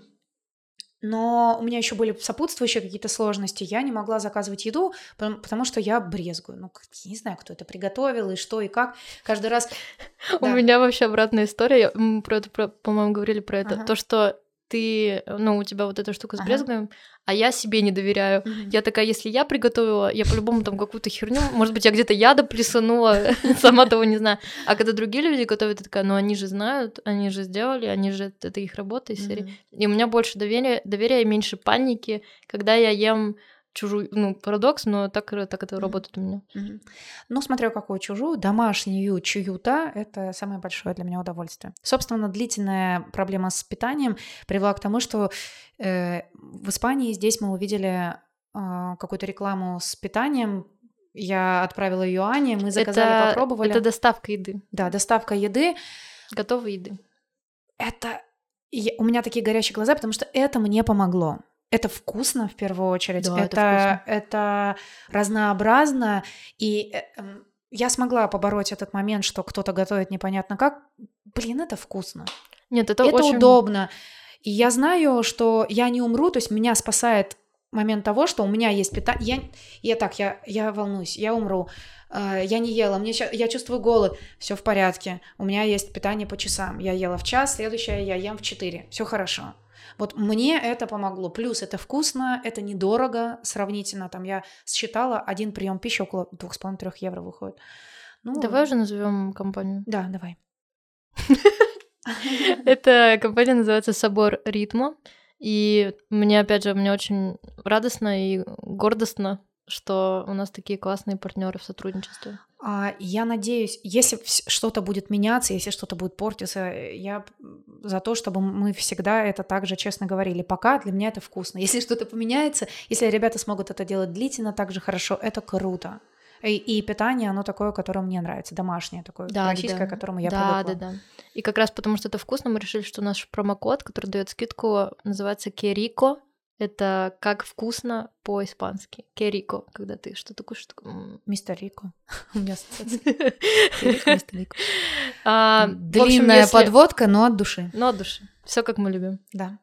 но у меня еще были сопутствующие какие-то сложности. Я не могла заказывать еду, потому что я брезгую. Ну, я не знаю, кто это приготовил и что и как. Каждый раз... (laughs) У меня вообще обратная история. Мы про это, по-моему, говорили про это. То, что ты, ну, у тебя вот эта штука с ага а я себе не доверяю. Mm-hmm. Я такая, если я приготовила, я по-любому там какую-то херню, может быть, я где-то яда плесанула, (laughs) сама того не знаю. А когда другие люди готовят, я такая, ну они же знают, они же сделали, они же, это их работа из серии. И у меня больше доверия, доверия и меньше паники, когда я ем чужую, ну, парадокс, но так, так это работает у меня. Mm-hmm. Ну, смотря какую чужую, домашнюю чью-то, это самое большое для меня удовольствие. Собственно, длительная проблема с питанием привела к тому, что э, в Испании здесь мы увидели э, какую-то рекламу с питанием, я отправила ее Ане, мы заказали, это, попробовали. Это доставка еды. Да, доставка еды. Готовой еды. Это... Я, у меня такие горящие глаза, потому что это мне помогло. Это вкусно в первую очередь. Да, это, это, это разнообразно. И э, я смогла побороть этот момент, что кто-то готовит непонятно как. Блин, это вкусно. Нет, это, это очень... удобно. И я знаю, что я не умру, то есть меня спасает момент того, что у меня есть питание. Я, я так, я, я волнуюсь, я умру. Uh, я не ела, мне, я чувствую голод, все в порядке, у меня есть питание по часам, я ела в час, следующее я ем в 4, все хорошо. Вот мне это помогло. Плюс это вкусно, это недорого сравнительно. Там я считала, один прием пищи около 2,5-3 евро выходит. Ну, давай уже назовем компанию. Да, давай. (laughs) Эта компания называется Собор Ритма. И мне, опять же, мне очень радостно и гордостно что у нас такие классные партнеры в сотрудничестве. А, я надеюсь, если что-то будет меняться, если что-то будет портиться, я за то, чтобы мы всегда это также честно говорили. Пока для меня это вкусно. Если что-то поменяется, если ребята смогут это делать длительно, так же хорошо, это круто. И, и питание, оно такое, которое мне нравится, домашнее такое, да, российское, да. к которому я да, привыкла. Да, да, И как раз потому, что это вкусно, мы решили, что наш промокод, который дает скидку, называется Керико, Это как вкусно по-испански. Керико, когда ты что-то кушаешь. Мистер Рико. (laughs) У меня. (laughs) А, Длинная подводка, но от души. Но от души. Все как мы любим. Да.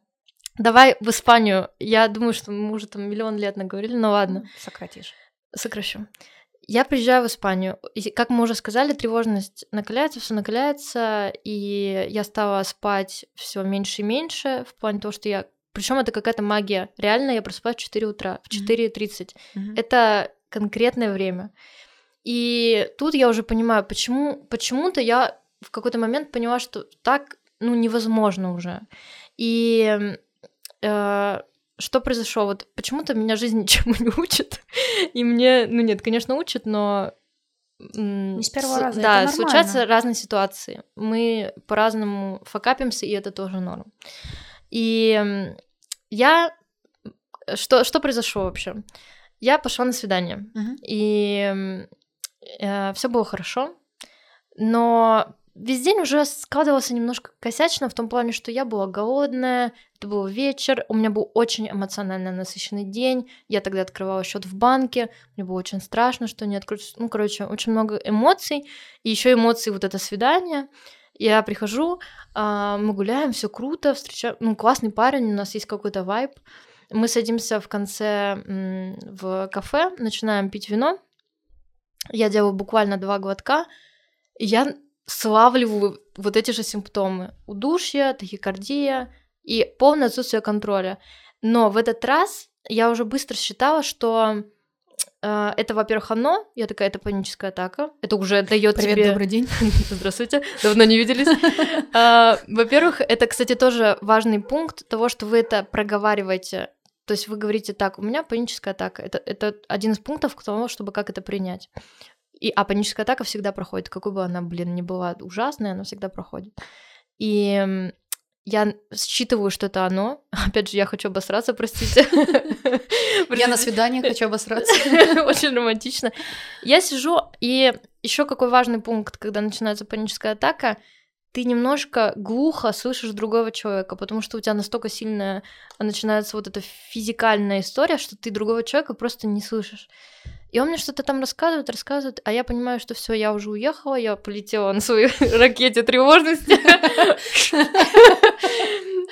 Давай в Испанию. Я думаю, что мы уже там миллион лет наговорили, но ладно. Сократишь. Сокращу. Я приезжаю в Испанию. И, как мы уже сказали, тревожность накаляется, все накаляется, и я стала спать все меньше и меньше, в плане того, что я причем это какая-то магия. Реально я просыпаюсь в 4 утра, в 4.30. Mm-hmm. Это конкретное время. И тут я уже понимаю, почему, почему-то я в какой-то момент поняла, что так, ну, невозможно уже. И э, что произошло? Вот почему-то меня жизнь (laughs) ничему не учит. И мне, ну нет, конечно, учит, но не с первого раза. Да, это случаются разные ситуации. Мы по-разному факапимся, и это тоже норм. И я... Что, что произошло вообще? Я пошла на свидание, uh-huh. и э, все было хорошо, но весь день уже складывался немножко косячно в том плане, что я была голодная, это был вечер, у меня был очень эмоционально насыщенный день, я тогда открывала счет в банке, мне было очень страшно, что не откроют, ну, короче, очень много эмоций, и еще эмоции вот это свидание, я прихожу, а, мы гуляем, все круто, встречаем, ну, классный парень, у нас есть какой-то вайб. Мы садимся в конце в кафе, начинаем пить вино. Я делаю буквально два глотка, и я славливаю вот эти же симптомы. Удушье, тахикардия и полное отсутствие контроля. Но в этот раз я уже быстро считала, что это, во-первых, оно. Я такая, это паническая атака. Это уже дает Привет, тебе... добрый день. (laughs) Здравствуйте, давно не виделись. (laughs) А, во-первых, это, кстати, тоже важный пункт того, что вы это проговариваете. То есть вы говорите так, у меня паническая атака. Это, это один из пунктов к тому, чтобы как это принять. И, а паническая атака всегда проходит. Какой бы она, блин, ни была ужасная, она всегда проходит. И я считываю, что это оно. (laughs) Опять же, я хочу обосраться, простите. (laughs) (laughs) Я на свидание хочу обосраться. Очень романтично. Я сижу, и еще какой важный пункт, когда начинается паническая атака, ты немножко глухо слышишь другого человека, потому что у тебя настолько сильная начинается вот эта физикальная история, что ты другого человека просто не слышишь. И он мне что-то там рассказывает, рассказывает, а я понимаю, что все, я уже уехала, я полетела на своей (laughs) ракете тревожности.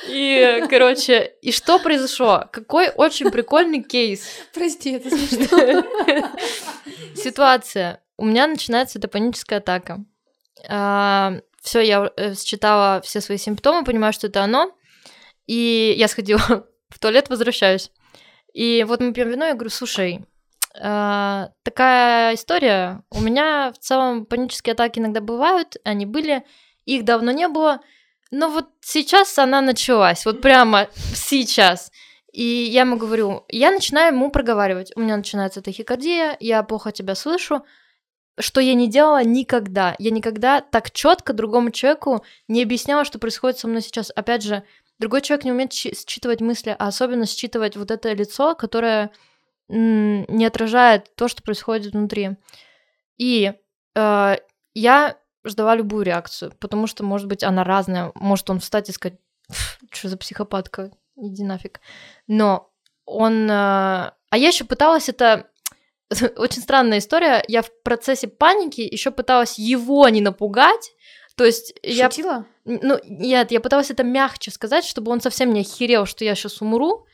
И, короче, и что произошло? Какой очень прикольный кейс. Прости, это (laughs) смешно. Ситуация. У меня начинается эта паническая атака. А, все, я э, считала все свои симптомы, понимаю, что это оно. И я сходила (laughs) в туалет, возвращаюсь. И вот мы пьем вино, я говорю, слушай, э, такая история. У меня в целом панические атаки иногда бывают, они были, их давно не было. Но вот сейчас она началась, вот прямо сейчас. И я ему говорю, я начинаю ему проговаривать. У меня начинается тахикардия, я плохо тебя слышу, что я не делала никогда. Я никогда так четко другому человеку не объясняла, что происходит со мной сейчас. Опять же, другой человек не умеет считывать мысли, а особенно считывать вот это лицо, которое не отражает то, что происходит внутри. И э, я ждала любую реакцию, потому что, может быть, она разная. Может он встать и сказать, что за психопатка, иди нафиг. Но он... Э, а я еще пыталась это... (laughs) Очень странная история. Я в процессе паники еще пыталась его не напугать. То есть Шутила? я... Ну, нет, я пыталась это мягче сказать, чтобы он совсем не охерел, что я сейчас умру.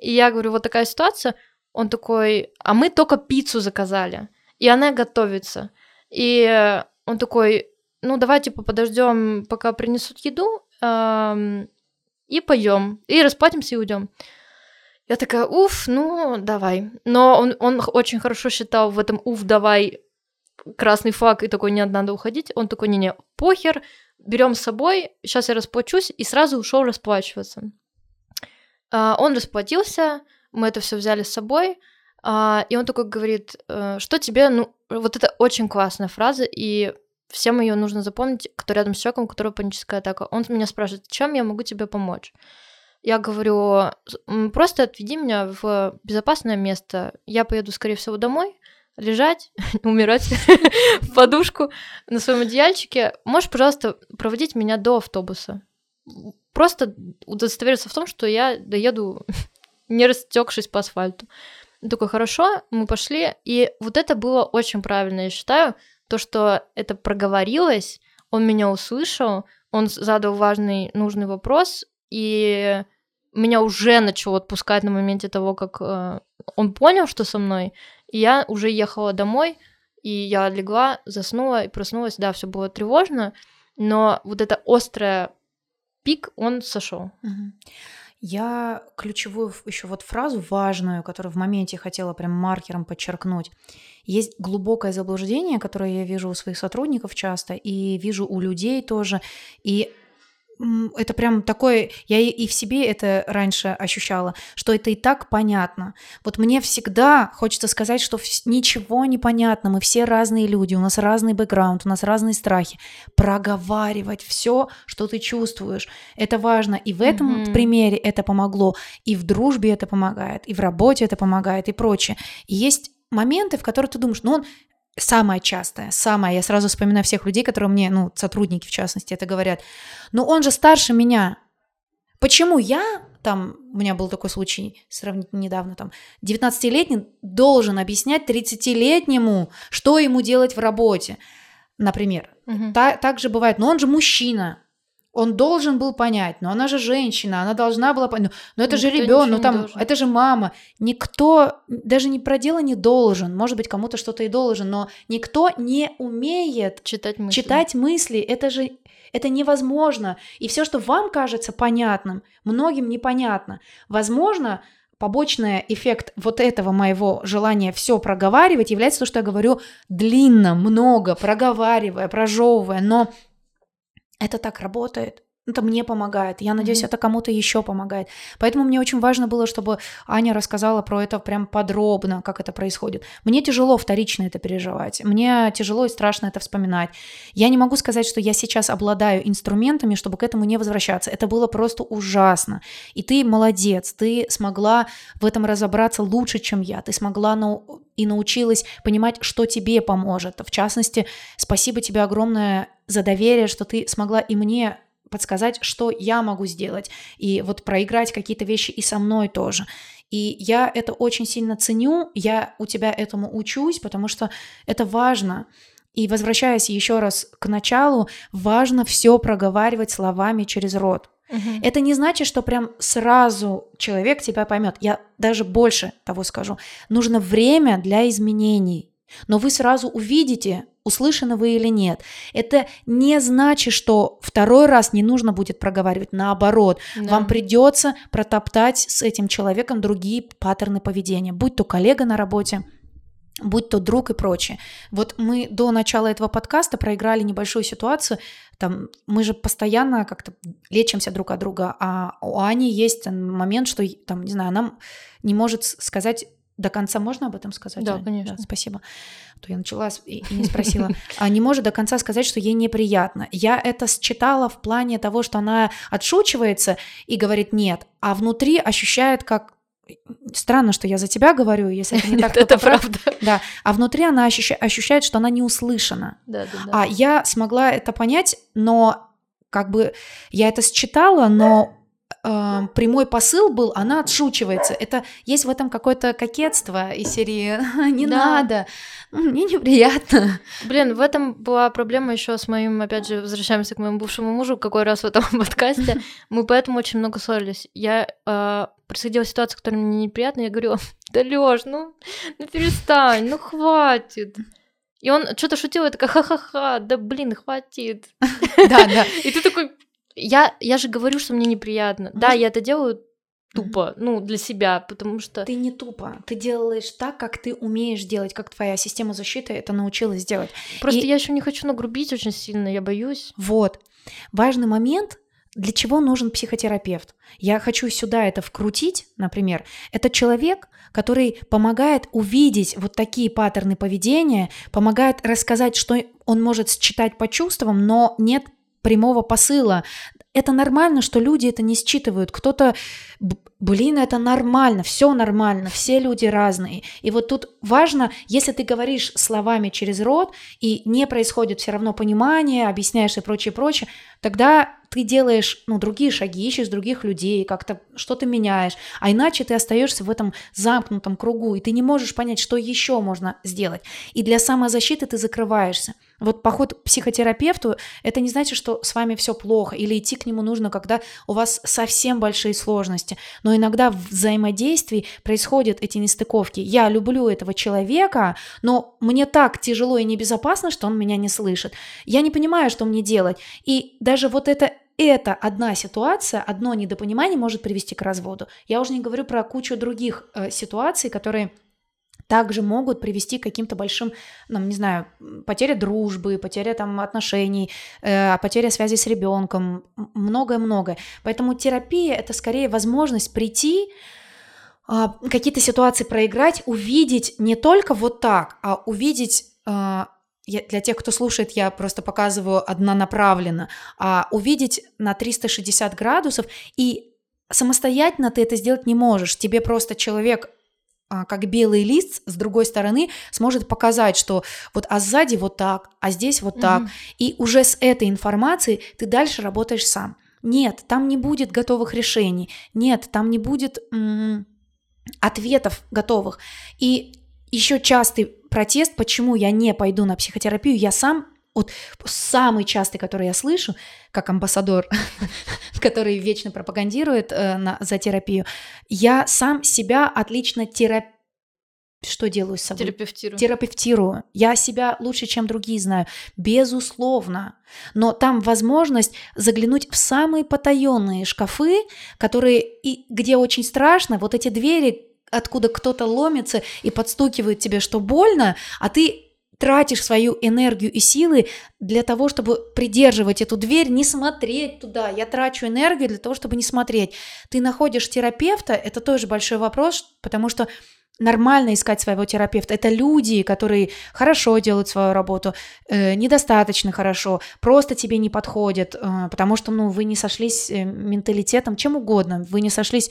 И я говорю, вот такая ситуация. Он такой, а мы только пиццу заказали, и она готовится. И он такой, ну давай типа подождем, пока принесут еду, эм, и пойдем, и расплатимся и уйдем. Я такая, уф, ну давай. Но он, он очень хорошо считал в этом уф, давай красный флаг, и такой, нет, надо уходить. Он такой, не-не, похер, берем с собой, сейчас я расплачусь, и сразу ушел расплачиваться. А, он расплатился, мы это все взяли с собой, а, и он такой говорит, э, что тебе, ну, вот это очень классная фраза, и всем ее нужно запомнить, кто рядом с человеком, у которого паническая атака. Он меня спрашивает, чем я могу тебе помочь? Я говорю, просто отведи меня в безопасное место. Я поеду, скорее всего, домой, лежать, (laughs) умирать (laughs) в подушку на своем одеяльчике. Можешь, пожалуйста, проводить меня до автобуса? Просто удостовериться в том, что я доеду (laughs) не растекшись по асфальту. Такой, хорошо, мы пошли. И вот это было очень правильно, я считаю, то, что это проговорилось, он меня услышал, он задал важный, нужный вопрос, и меня уже начало отпускать на моменте того, как э, он понял, что со мной. И я уже ехала домой, и я легла, заснула и проснулась. Да, все было тревожно, но вот это острое пик, он сошел. Я ключевую еще вот фразу важную, которую в моменте хотела прям маркером подчеркнуть. Есть глубокое заблуждение, которое я вижу у своих сотрудников часто и вижу у людей тоже. И это прям такое, я и в себе это раньше ощущала, что это и так понятно. Вот мне всегда хочется сказать, что ничего не понятно, мы все разные люди, у нас разный бэкграунд, у нас разные страхи. Проговаривать все, что ты чувствуешь, это важно. И в этом mm-hmm. примере это помогло, и в дружбе это помогает, и в работе это помогает, и прочее. И есть моменты, в которых ты думаешь, ну он самое частое, самое, я сразу вспоминаю всех людей, которые мне, ну, сотрудники в частности, это говорят, но он же старше меня, почему я, там, у меня был такой случай сравнительно недавно, там, 19-летний должен объяснять 30-летнему, что ему делать в работе, например. Угу. Та, так же бывает, но он же мужчина, он должен был понять, но она же женщина, она должна была понять, но это Никто же ребенок, ну там, это же мама. Никто даже не про дело не должен, может быть, кому-то что-то и должен, но никто не умеет читать мысли. Читать мысли, это же это невозможно. И все, что вам кажется понятным, многим непонятно. Возможно, побочный эффект вот этого моего желания все проговаривать является то, что я говорю длинно, много, проговаривая, прожевывая, но это так работает. Это мне помогает. Я надеюсь, mm-hmm. это кому-то еще помогает. Поэтому мне очень важно было, чтобы Аня рассказала про это прям подробно, как это происходит. Мне тяжело вторично это переживать. Мне тяжело и страшно это вспоминать. Я не могу сказать, что я сейчас обладаю инструментами, чтобы к этому не возвращаться. Это было просто ужасно. И ты молодец. Ты смогла в этом разобраться лучше, чем я. Ты смогла нау- и научилась понимать, что тебе поможет. В частности, спасибо тебе огромное за доверие, что ты смогла и мне подсказать, что я могу сделать, и вот проиграть какие-то вещи и со мной тоже. И я это очень сильно ценю, я у тебя этому учусь, потому что это важно. И возвращаясь еще раз к началу, важно все проговаривать словами через рот. Угу. Это не значит, что прям сразу человек тебя поймет. Я даже больше того скажу. Нужно время для изменений. Но вы сразу увидите, услышаны вы или нет. Это не значит, что второй раз не нужно будет проговаривать. Наоборот, да. вам придется протоптать с этим человеком другие паттерны поведения, будь то коллега на работе, будь то друг и прочее. Вот мы до начала этого подкаста проиграли небольшую ситуацию, там мы же постоянно как-то лечимся друг от друга, а у Ани есть момент, что там, не знаю, она не может сказать до конца можно об этом сказать? Да, конечно. Да, спасибо. А то я начала и, и не спросила. (laughs) А не может до конца сказать, что ей неприятно. Я это считала в плане того, что она отшучивается и говорит нет, а внутри ощущает как Странно, что я за тебя говорю, если это не (laughs) так, это правда. Да, а внутри она ощущает, что она не услышана. Да, да, да. А я смогла это понять, но как бы я это считала, но э, прямой посыл был, она отшучивается. Это есть в этом какое-то кокетство из серии (laughs) «не да. надо, мне неприятно». Блин, в этом была проблема еще с моим, опять же, возвращаемся к моему бывшему мужу, какой раз в этом (laughs) подкасте. Мы поэтому очень много ссорились. Я э, происходила ситуация, которая мне неприятна, я говорю, (laughs) да Лёш, ну, ну перестань, ну хватит. И он что-то шутил, я такая, ха-ха-ха, да блин, хватит. Да, да. И ты такой, я, я же говорю, что мне неприятно. Может... Да, я это делаю тупо, ну, для себя, потому что... Ты не тупо, ты делаешь так, как ты умеешь делать, как твоя система защиты это научилась делать. Просто И... я еще не хочу нагрубить очень сильно, я боюсь. Вот. Важный момент, для чего нужен психотерапевт? Я хочу сюда это вкрутить, например. Это человек, который помогает увидеть вот такие паттерны поведения, помогает рассказать, что он может считать по чувствам, но нет прямого посыла. Это нормально, что люди это не считывают. Кто-то, блин, это нормально, все нормально, все люди разные. И вот тут важно, если ты говоришь словами через рот, и не происходит все равно понимание, объясняешь и прочее, прочее, тогда ты делаешь, ну, другие шаги, ищешь других людей, как-то что-то меняешь, а иначе ты остаешься в этом замкнутом кругу, и ты не можешь понять, что еще можно сделать. И для самозащиты ты закрываешься. Вот поход к психотерапевту – это не значит, что с вами все плохо, или идти к нему нужно, когда у вас совсем большие сложности. Но иногда в взаимодействии происходят эти нестыковки. Я люблю этого человека, но мне так тяжело и небезопасно, что он меня не слышит. Я не понимаю, что мне делать. И даже вот это эта одна ситуация, одно недопонимание может привести к разводу. Я уже не говорю про кучу других э, ситуаций, которые также могут привести к каким-то большим, ну, не знаю, потеря дружбы, потеря там отношений, э, потеря связи с ребенком, многое-многое. Поэтому терапия это скорее возможность прийти, э, какие-то ситуации проиграть, увидеть не только вот так, а увидеть э, я, для тех, кто слушает, я просто показываю однонаправленно, а увидеть на 360 градусов и самостоятельно ты это сделать не можешь. Тебе просто человек а, как белый лист с другой стороны сможет показать, что вот а сзади вот так, а здесь вот так. Mm-hmm. И уже с этой информацией ты дальше работаешь сам. Нет, там не будет готовых решений. Нет, там не будет м- ответов готовых. И еще частый протест, почему я не пойду на психотерапию, я сам вот самый частый, который я слышу, как амбассадор, (laughs) который вечно пропагандирует э, на, за терапию, я сам себя отлично терапию что делаю с собой? Терапевтирую. Терапевтирую. Я себя лучше, чем другие знаю. Безусловно. Но там возможность заглянуть в самые потаенные шкафы, которые, и где очень страшно, вот эти двери, откуда кто-то ломится и подстукивает тебе, что больно, а ты тратишь свою энергию и силы для того, чтобы придерживать эту дверь, не смотреть туда. Я трачу энергию для того, чтобы не смотреть. Ты находишь терапевта, это тоже большой вопрос, потому что нормально искать своего терапевта. Это люди, которые хорошо делают свою работу, э, недостаточно хорошо, просто тебе не подходят, э, потому что ну, вы не сошлись э, менталитетом, чем угодно, вы не сошлись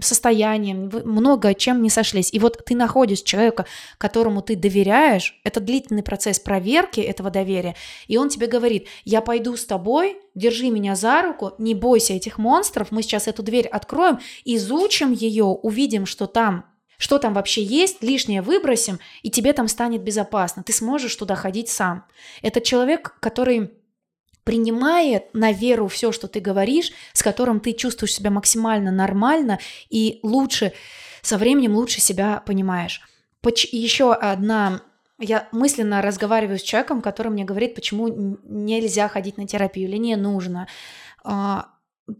состоянием, много чем не сошлись. И вот ты находишь человека, которому ты доверяешь, это длительный процесс проверки этого доверия, и он тебе говорит, я пойду с тобой, держи меня за руку, не бойся этих монстров, мы сейчас эту дверь откроем, изучим ее, увидим, что там что там вообще есть, лишнее выбросим, и тебе там станет безопасно. Ты сможешь туда ходить сам. Это человек, который принимает на веру все, что ты говоришь, с которым ты чувствуешь себя максимально нормально и лучше, со временем лучше себя понимаешь. Еще одна я мысленно разговариваю с человеком, который мне говорит, почему нельзя ходить на терапию или не нужно. А,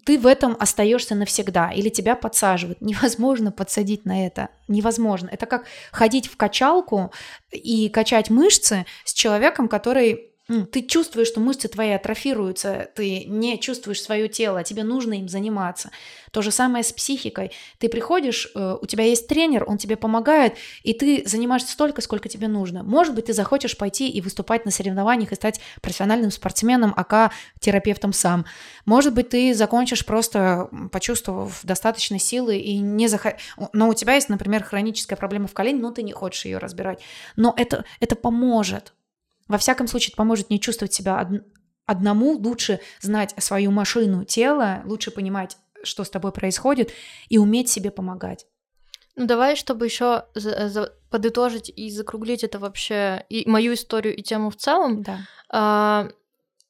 ты в этом остаешься навсегда, или тебя подсаживают. (laughs) Невозможно подсадить на это. Невозможно. Это как ходить в качалку и качать мышцы с человеком, который ты чувствуешь, что мышцы твои атрофируются, ты не чувствуешь свое тело, тебе нужно им заниматься. То же самое с психикой. Ты приходишь, э, у тебя есть тренер, он тебе помогает, и ты занимаешься столько, сколько тебе нужно. Может быть, ты захочешь пойти и выступать на соревнованиях и стать профессиональным спортсменом, ака терапевтом сам. Может быть, ты закончишь просто почувствовав достаточно силы и не захотишь... Но у тебя есть, например, хроническая проблема в колене, но ты не хочешь ее разбирать. Но это, это поможет во всяком случае, это поможет не чувствовать себя од- одному, лучше знать свою машину тела, лучше понимать, что с тобой происходит, и уметь себе помогать. Ну давай, чтобы еще за- за- подытожить и закруглить это вообще и мою историю и тему в целом. Да. А,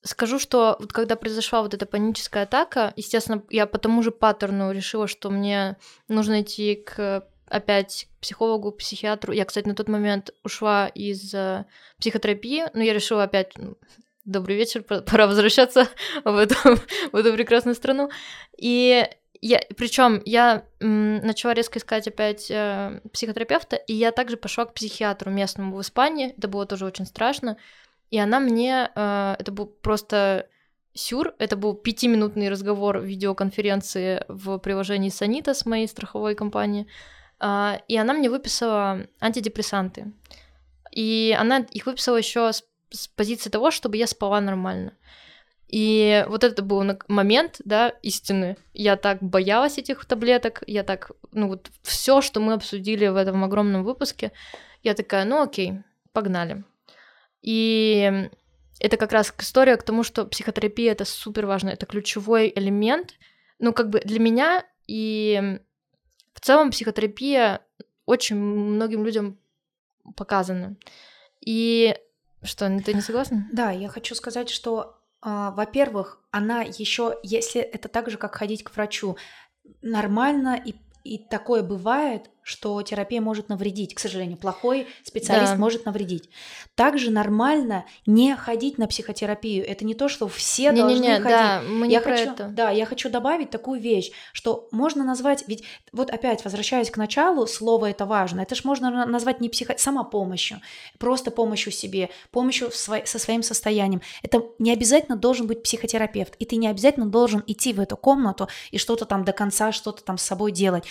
скажу, что вот когда произошла вот эта паническая атака, естественно, я по тому же паттерну решила, что мне нужно идти к опять к психологу, к психиатру. Я, кстати, на тот момент ушла из э, психотерапии, но я решила опять ну, добрый вечер, пора возвращаться (laughs) в эту, в эту прекрасную страну. И я, причем я м, начала резко искать опять э, психотерапевта, и я также пошла к психиатру местному в Испании. Это было тоже очень страшно. И она мне, э, это был просто сюр, это был пятиминутный разговор в видеоконференции в приложении Санита с моей страховой компании. А, и она мне выписала антидепрессанты. И она их выписала еще с, с позиции того, чтобы я спала нормально. И вот это был момент, да, истины. Я так боялась этих таблеток, я так, ну вот все, что мы обсудили в этом огромном выпуске, я такая, ну окей, погнали. И это как раз история к тому, что психотерапия это супер важно, это ключевой элемент. Ну, как бы для меня и в целом психотерапия очень многим людям показана. И что, ты не согласна? Да, я хочу сказать, что, э, во-первых, она еще, если это так же, как ходить к врачу, нормально и и такое бывает, что терапия может навредить. К сожалению, плохой специалист да. может навредить. Также нормально не ходить на психотерапию. Это не то, что все не, должны не, не, ходить. Да, мы не я про хочу, это. Да, я хочу добавить такую вещь, что можно назвать, ведь вот опять возвращаясь к началу, слово это важно. Это ж можно назвать не психо, самопомощью, просто помощью себе, помощью сво... со своим состоянием. Это не обязательно должен быть психотерапевт, и ты не обязательно должен идти в эту комнату и что-то там до конца, что-то там с собой делать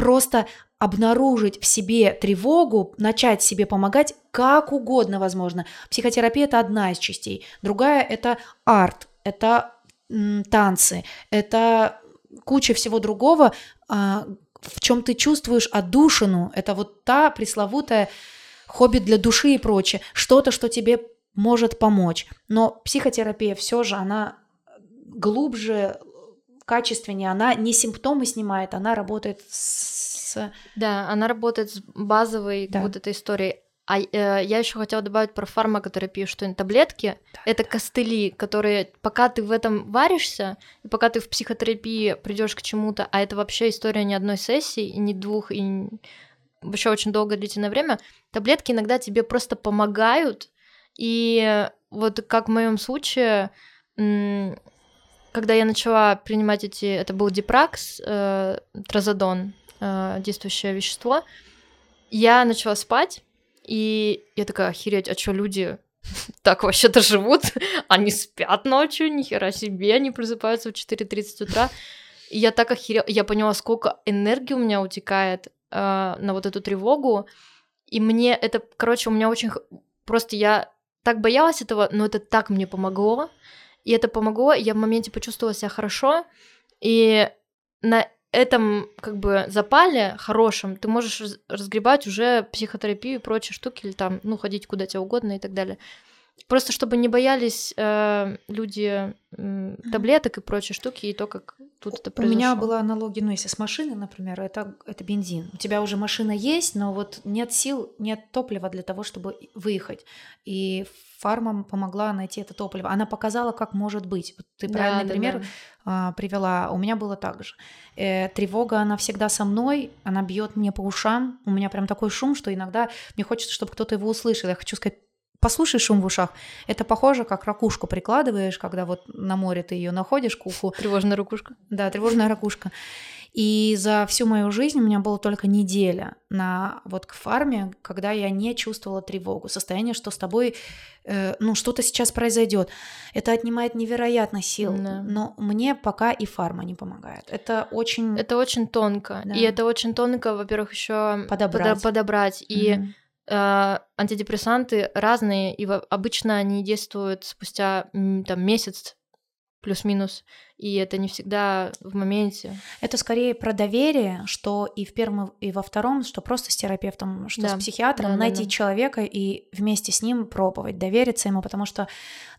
просто обнаружить в себе тревогу, начать себе помогать как угодно возможно. Психотерапия это одна из частей. Другая это арт, это танцы, это куча всего другого, а, в чем ты чувствуешь отдушину. Это вот та пресловутая хобби для души и прочее. Что-то, что тебе может помочь. Но психотерапия все же, она глубже, качественнее, она не симптомы снимает, она работает с... Да, она работает с базовой да. вот этой историей. А э, я еще хотела добавить про фармакотерапию, что таблетки да, это да. костыли, которые пока ты в этом варишься, и пока ты в психотерапии придешь к чему-то, а это вообще история не одной сессии, и не двух, и вообще очень долгое длительное время, таблетки иногда тебе просто помогают, и вот как в моем случае, когда я начала принимать эти, это был дипракс, э, тразодон, э, действующее вещество, я начала спать, и я такая, охереть, а что люди (laughs) так вообще-то живут? (laughs) Они спят ночью, нихера себе, они просыпаются в 4.30 утра. И я так охерела, я поняла, сколько энергии у меня утекает э, на вот эту тревогу, и мне это, короче, у меня очень... Просто я так боялась этого, но это так мне помогло. И это помогло, я в моменте почувствовала себя хорошо, и на этом как бы запале хорошем ты можешь разгребать уже психотерапию и прочие штуки, или там, ну, ходить куда тебе угодно и так далее. Просто чтобы не боялись э, люди э, таблеток и прочие штуки, и то, как тут это произошло. У меня была аналогия, ну, если с машиной, например, это, это бензин. У тебя уже машина есть, но вот нет сил, нет топлива для того, чтобы выехать. И фарма помогла найти это топливо. Она показала, как может быть. Вот ты правильный да, пример да. А, привела. У меня было так же. Э, тревога, она всегда со мной, она бьет мне по ушам. У меня прям такой шум, что иногда мне хочется, чтобы кто-то его услышал. Я хочу сказать, послушай шум в ушах. Это похоже, как ракушку прикладываешь, когда вот на море ты ее находишь к уху. Тревожная ракушка. Да, тревожная ракушка. И за всю мою жизнь у меня была только неделя на вот к фарме, когда я не чувствовала тревогу, состояние, что с тобой, э, ну, что-то сейчас произойдет. Это отнимает невероятно сил, да. но мне пока и фарма не помогает. Это очень... Это очень тонко. Да. И это очень тонко, во-первых, еще подобрать. подобрать. И mm антидепрессанты разные, и обычно они действуют спустя там месяц плюс-минус, и это не всегда в моменте. Это скорее про доверие, что и в первом, и во втором, что просто с терапевтом, что да. с психиатром, да, найти да, да. человека и вместе с ним пробовать, довериться ему, потому что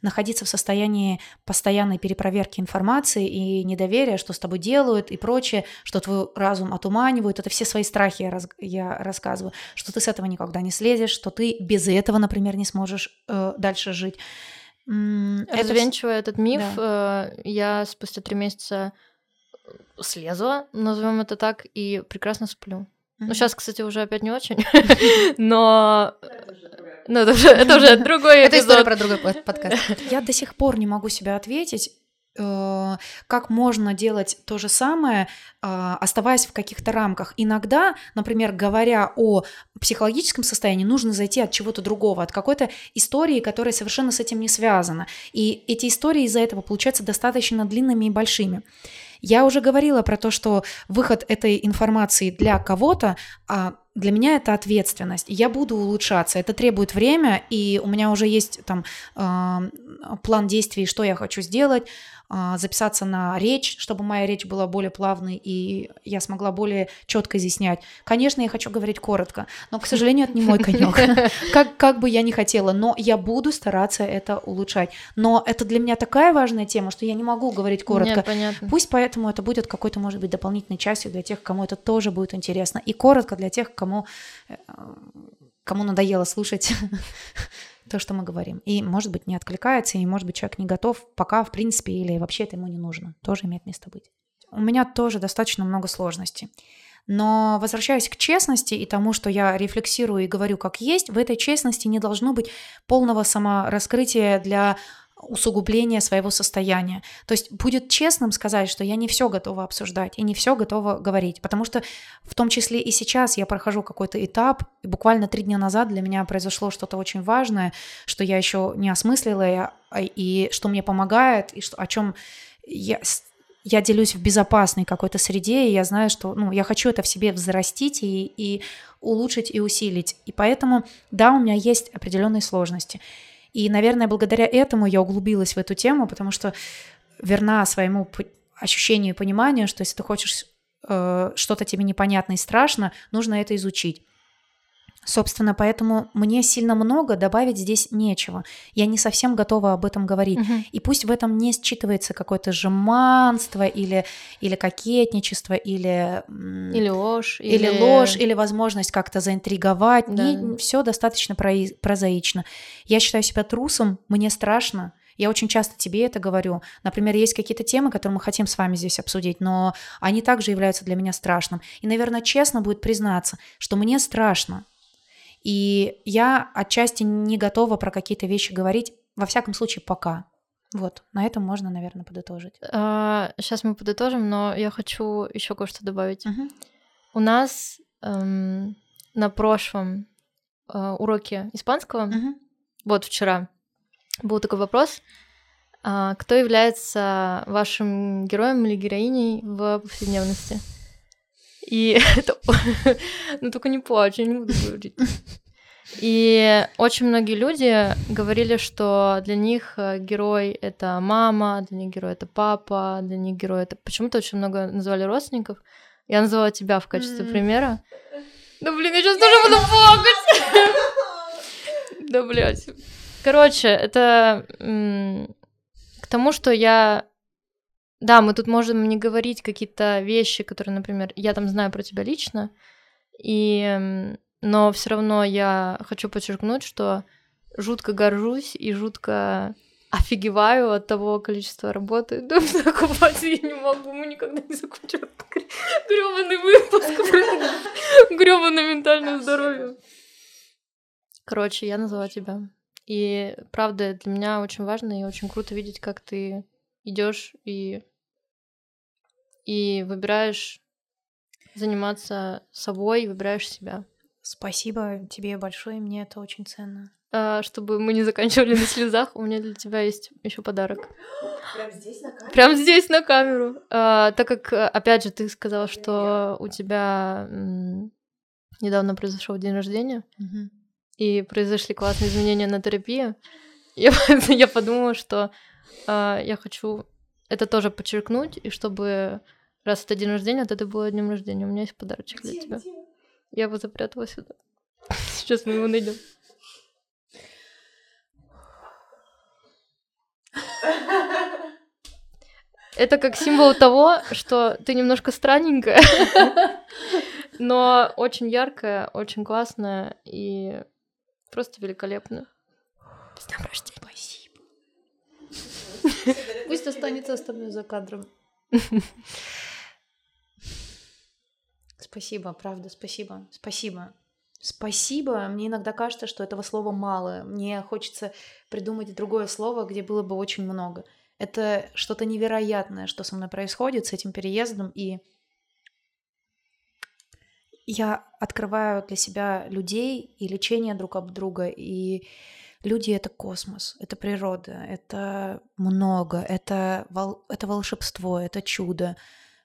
находиться в состоянии постоянной перепроверки информации и недоверия, что с тобой делают и прочее, что твой разум отуманивают, это все свои страхи я, раз, я рассказываю, что ты с этого никогда не слезешь, что ты без этого, например, не сможешь э, дальше жить. Развенчивая это... этот миф, да. Э, я спустя три месяца слезла, назовем это так, и прекрасно сплю. Mm-hmm. Ну, сейчас, кстати, уже опять не очень, (laughs) но... Ну, это уже, это уже (laughs) другой Это история про другой подкаст. Я до сих пор не могу себя ответить, как можно делать то же самое, а, оставаясь в каких-то рамках. Иногда, например, говоря о психологическом состоянии, нужно зайти от чего-то другого, от какой-то истории, которая совершенно с этим не связана. И эти истории из-за этого получаются достаточно длинными и большими. Я уже говорила про то, что выход этой информации для кого-то а, для меня это ответственность. Я буду улучшаться. Это требует время, и у меня уже есть там э, план действий, что я хочу сделать. А, записаться на речь, чтобы моя речь была более плавной, и я смогла более четко изъяснять. Конечно, я хочу говорить коротко, но, к сожалению, это не мой конек. (laughs) (laughs) Как, как бы я ни хотела, но я буду стараться это улучшать. Но это для меня такая важная тема, что я не могу говорить коротко. Нет, понятно. Пусть поэтому это будет какой-то, может быть, дополнительной частью для тех, кому это тоже будет интересно. И коротко для тех, кому, э, кому надоело слушать (laughs) то, что мы говорим. И, может быть, не откликается, и, может быть, человек не готов пока, в принципе, или вообще это ему не нужно. Тоже имеет место быть. У меня тоже достаточно много сложностей. Но возвращаясь к честности и тому, что я рефлексирую и говорю как есть, в этой честности не должно быть полного самораскрытия для усугубления своего состояния. То есть будет честным сказать, что я не все готова обсуждать и не все готова говорить, потому что в том числе и сейчас я прохожу какой-то этап, и буквально три дня назад для меня произошло что-то очень важное, что я еще не осмыслила, и, и что мне помогает, и что, о чем я я делюсь в безопасной какой-то среде, и я знаю, что ну, я хочу это в себе взрастить и, и улучшить и усилить. И поэтому, да, у меня есть определенные сложности. И, наверное, благодаря этому я углубилась в эту тему, потому что верна своему ощущению и пониманию, что если ты хочешь э, что-то тебе непонятно и страшно, нужно это изучить. Собственно, поэтому мне сильно много добавить здесь нечего. Я не совсем готова об этом говорить. Угу. И пусть в этом не считывается какое-то жеманство или, или кокетничество, или... Или ложь. Или, или ложь, или возможность как-то заинтриговать. Да. Все достаточно прозаично. Я считаю себя трусом, мне страшно. Я очень часто тебе это говорю. Например, есть какие-то темы, которые мы хотим с вами здесь обсудить, но они также являются для меня страшным. И, наверное, честно будет признаться, что мне страшно. И я отчасти не готова про какие-то вещи говорить, во всяком случае, пока. Вот, на этом можно, наверное, подытожить. А, сейчас мы подытожим, но я хочу еще кое-что добавить. Угу. У нас эм, на прошлом э, уроке испанского, угу. вот вчера, был такой вопрос, э, кто является вашим героем или героиней в повседневности? И (laughs) это... (laughs) ну только не плачь, я не буду говорить. И очень многие люди говорили, что для них э, герой — это мама, для них герой — это папа, для них герой — это... Почему-то очень много называли родственников. Я назвала тебя в качестве примера. Да блин, я сейчас тоже буду плакать! (laughs) Да, блядь. Короче, это к тому, что я да, мы тут можем не говорить какие-то вещи, которые, например, я там знаю про тебя лично, и... но все равно я хочу подчеркнуть, что жутко горжусь и жутко офигеваю от того количества работы. (laughs) Да, окупаться я не могу, мы никогда не закончим грёбаный выпуск про (laughs) грёбаное ментальное здоровье. Короче, я назвала тебя. И правда, для меня очень важно и очень круто видеть, как ты идешь и и выбираешь заниматься собой, выбираешь себя. Спасибо тебе большое, мне это очень ценно. А, чтобы мы не заканчивали на слезах, у меня для тебя есть еще подарок. (gasps) Прям здесь на камеру? Прям здесь на камеру. А, так как, опять же, ты сказала, что у тебя м- недавно произошел день рождения, угу. и произошли классные изменения на терапии, я, (laughs) я подумала, что а, я хочу это тоже подчеркнуть, и чтобы раз это день рождения, то это было днем рождения. У меня есть подарочек для тебя. Я его запрятала сюда. (laughs) Сейчас мы его найдем. Это как символ того, что ты немножко странненькая, (laughs) но очень яркая, очень классная и просто великолепная. С днем рождения. Пусть останется остальное за кадром. Спасибо, правда, спасибо, спасибо. Спасибо. Мне иногда кажется, что этого слова мало. Мне хочется придумать другое слово, где было бы очень много. Это что-то невероятное, что со мной происходит с этим переездом, и я открываю для себя людей и лечение друг об друга, и Люди — это космос, это природа, это много, это, вол... это волшебство, это чудо.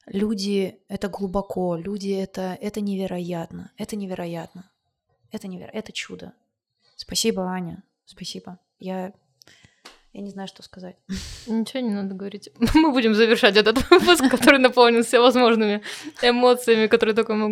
Люди — это глубоко, люди — это, это невероятно, это невероятно, это невероятно, это чудо. Спасибо, Аня, спасибо. Я, я не знаю, что сказать. (laughs) Ничего не надо говорить. (laughs) Мы будем завершать этот выпуск, который наполнен всевозможными эмоциями, которые только могут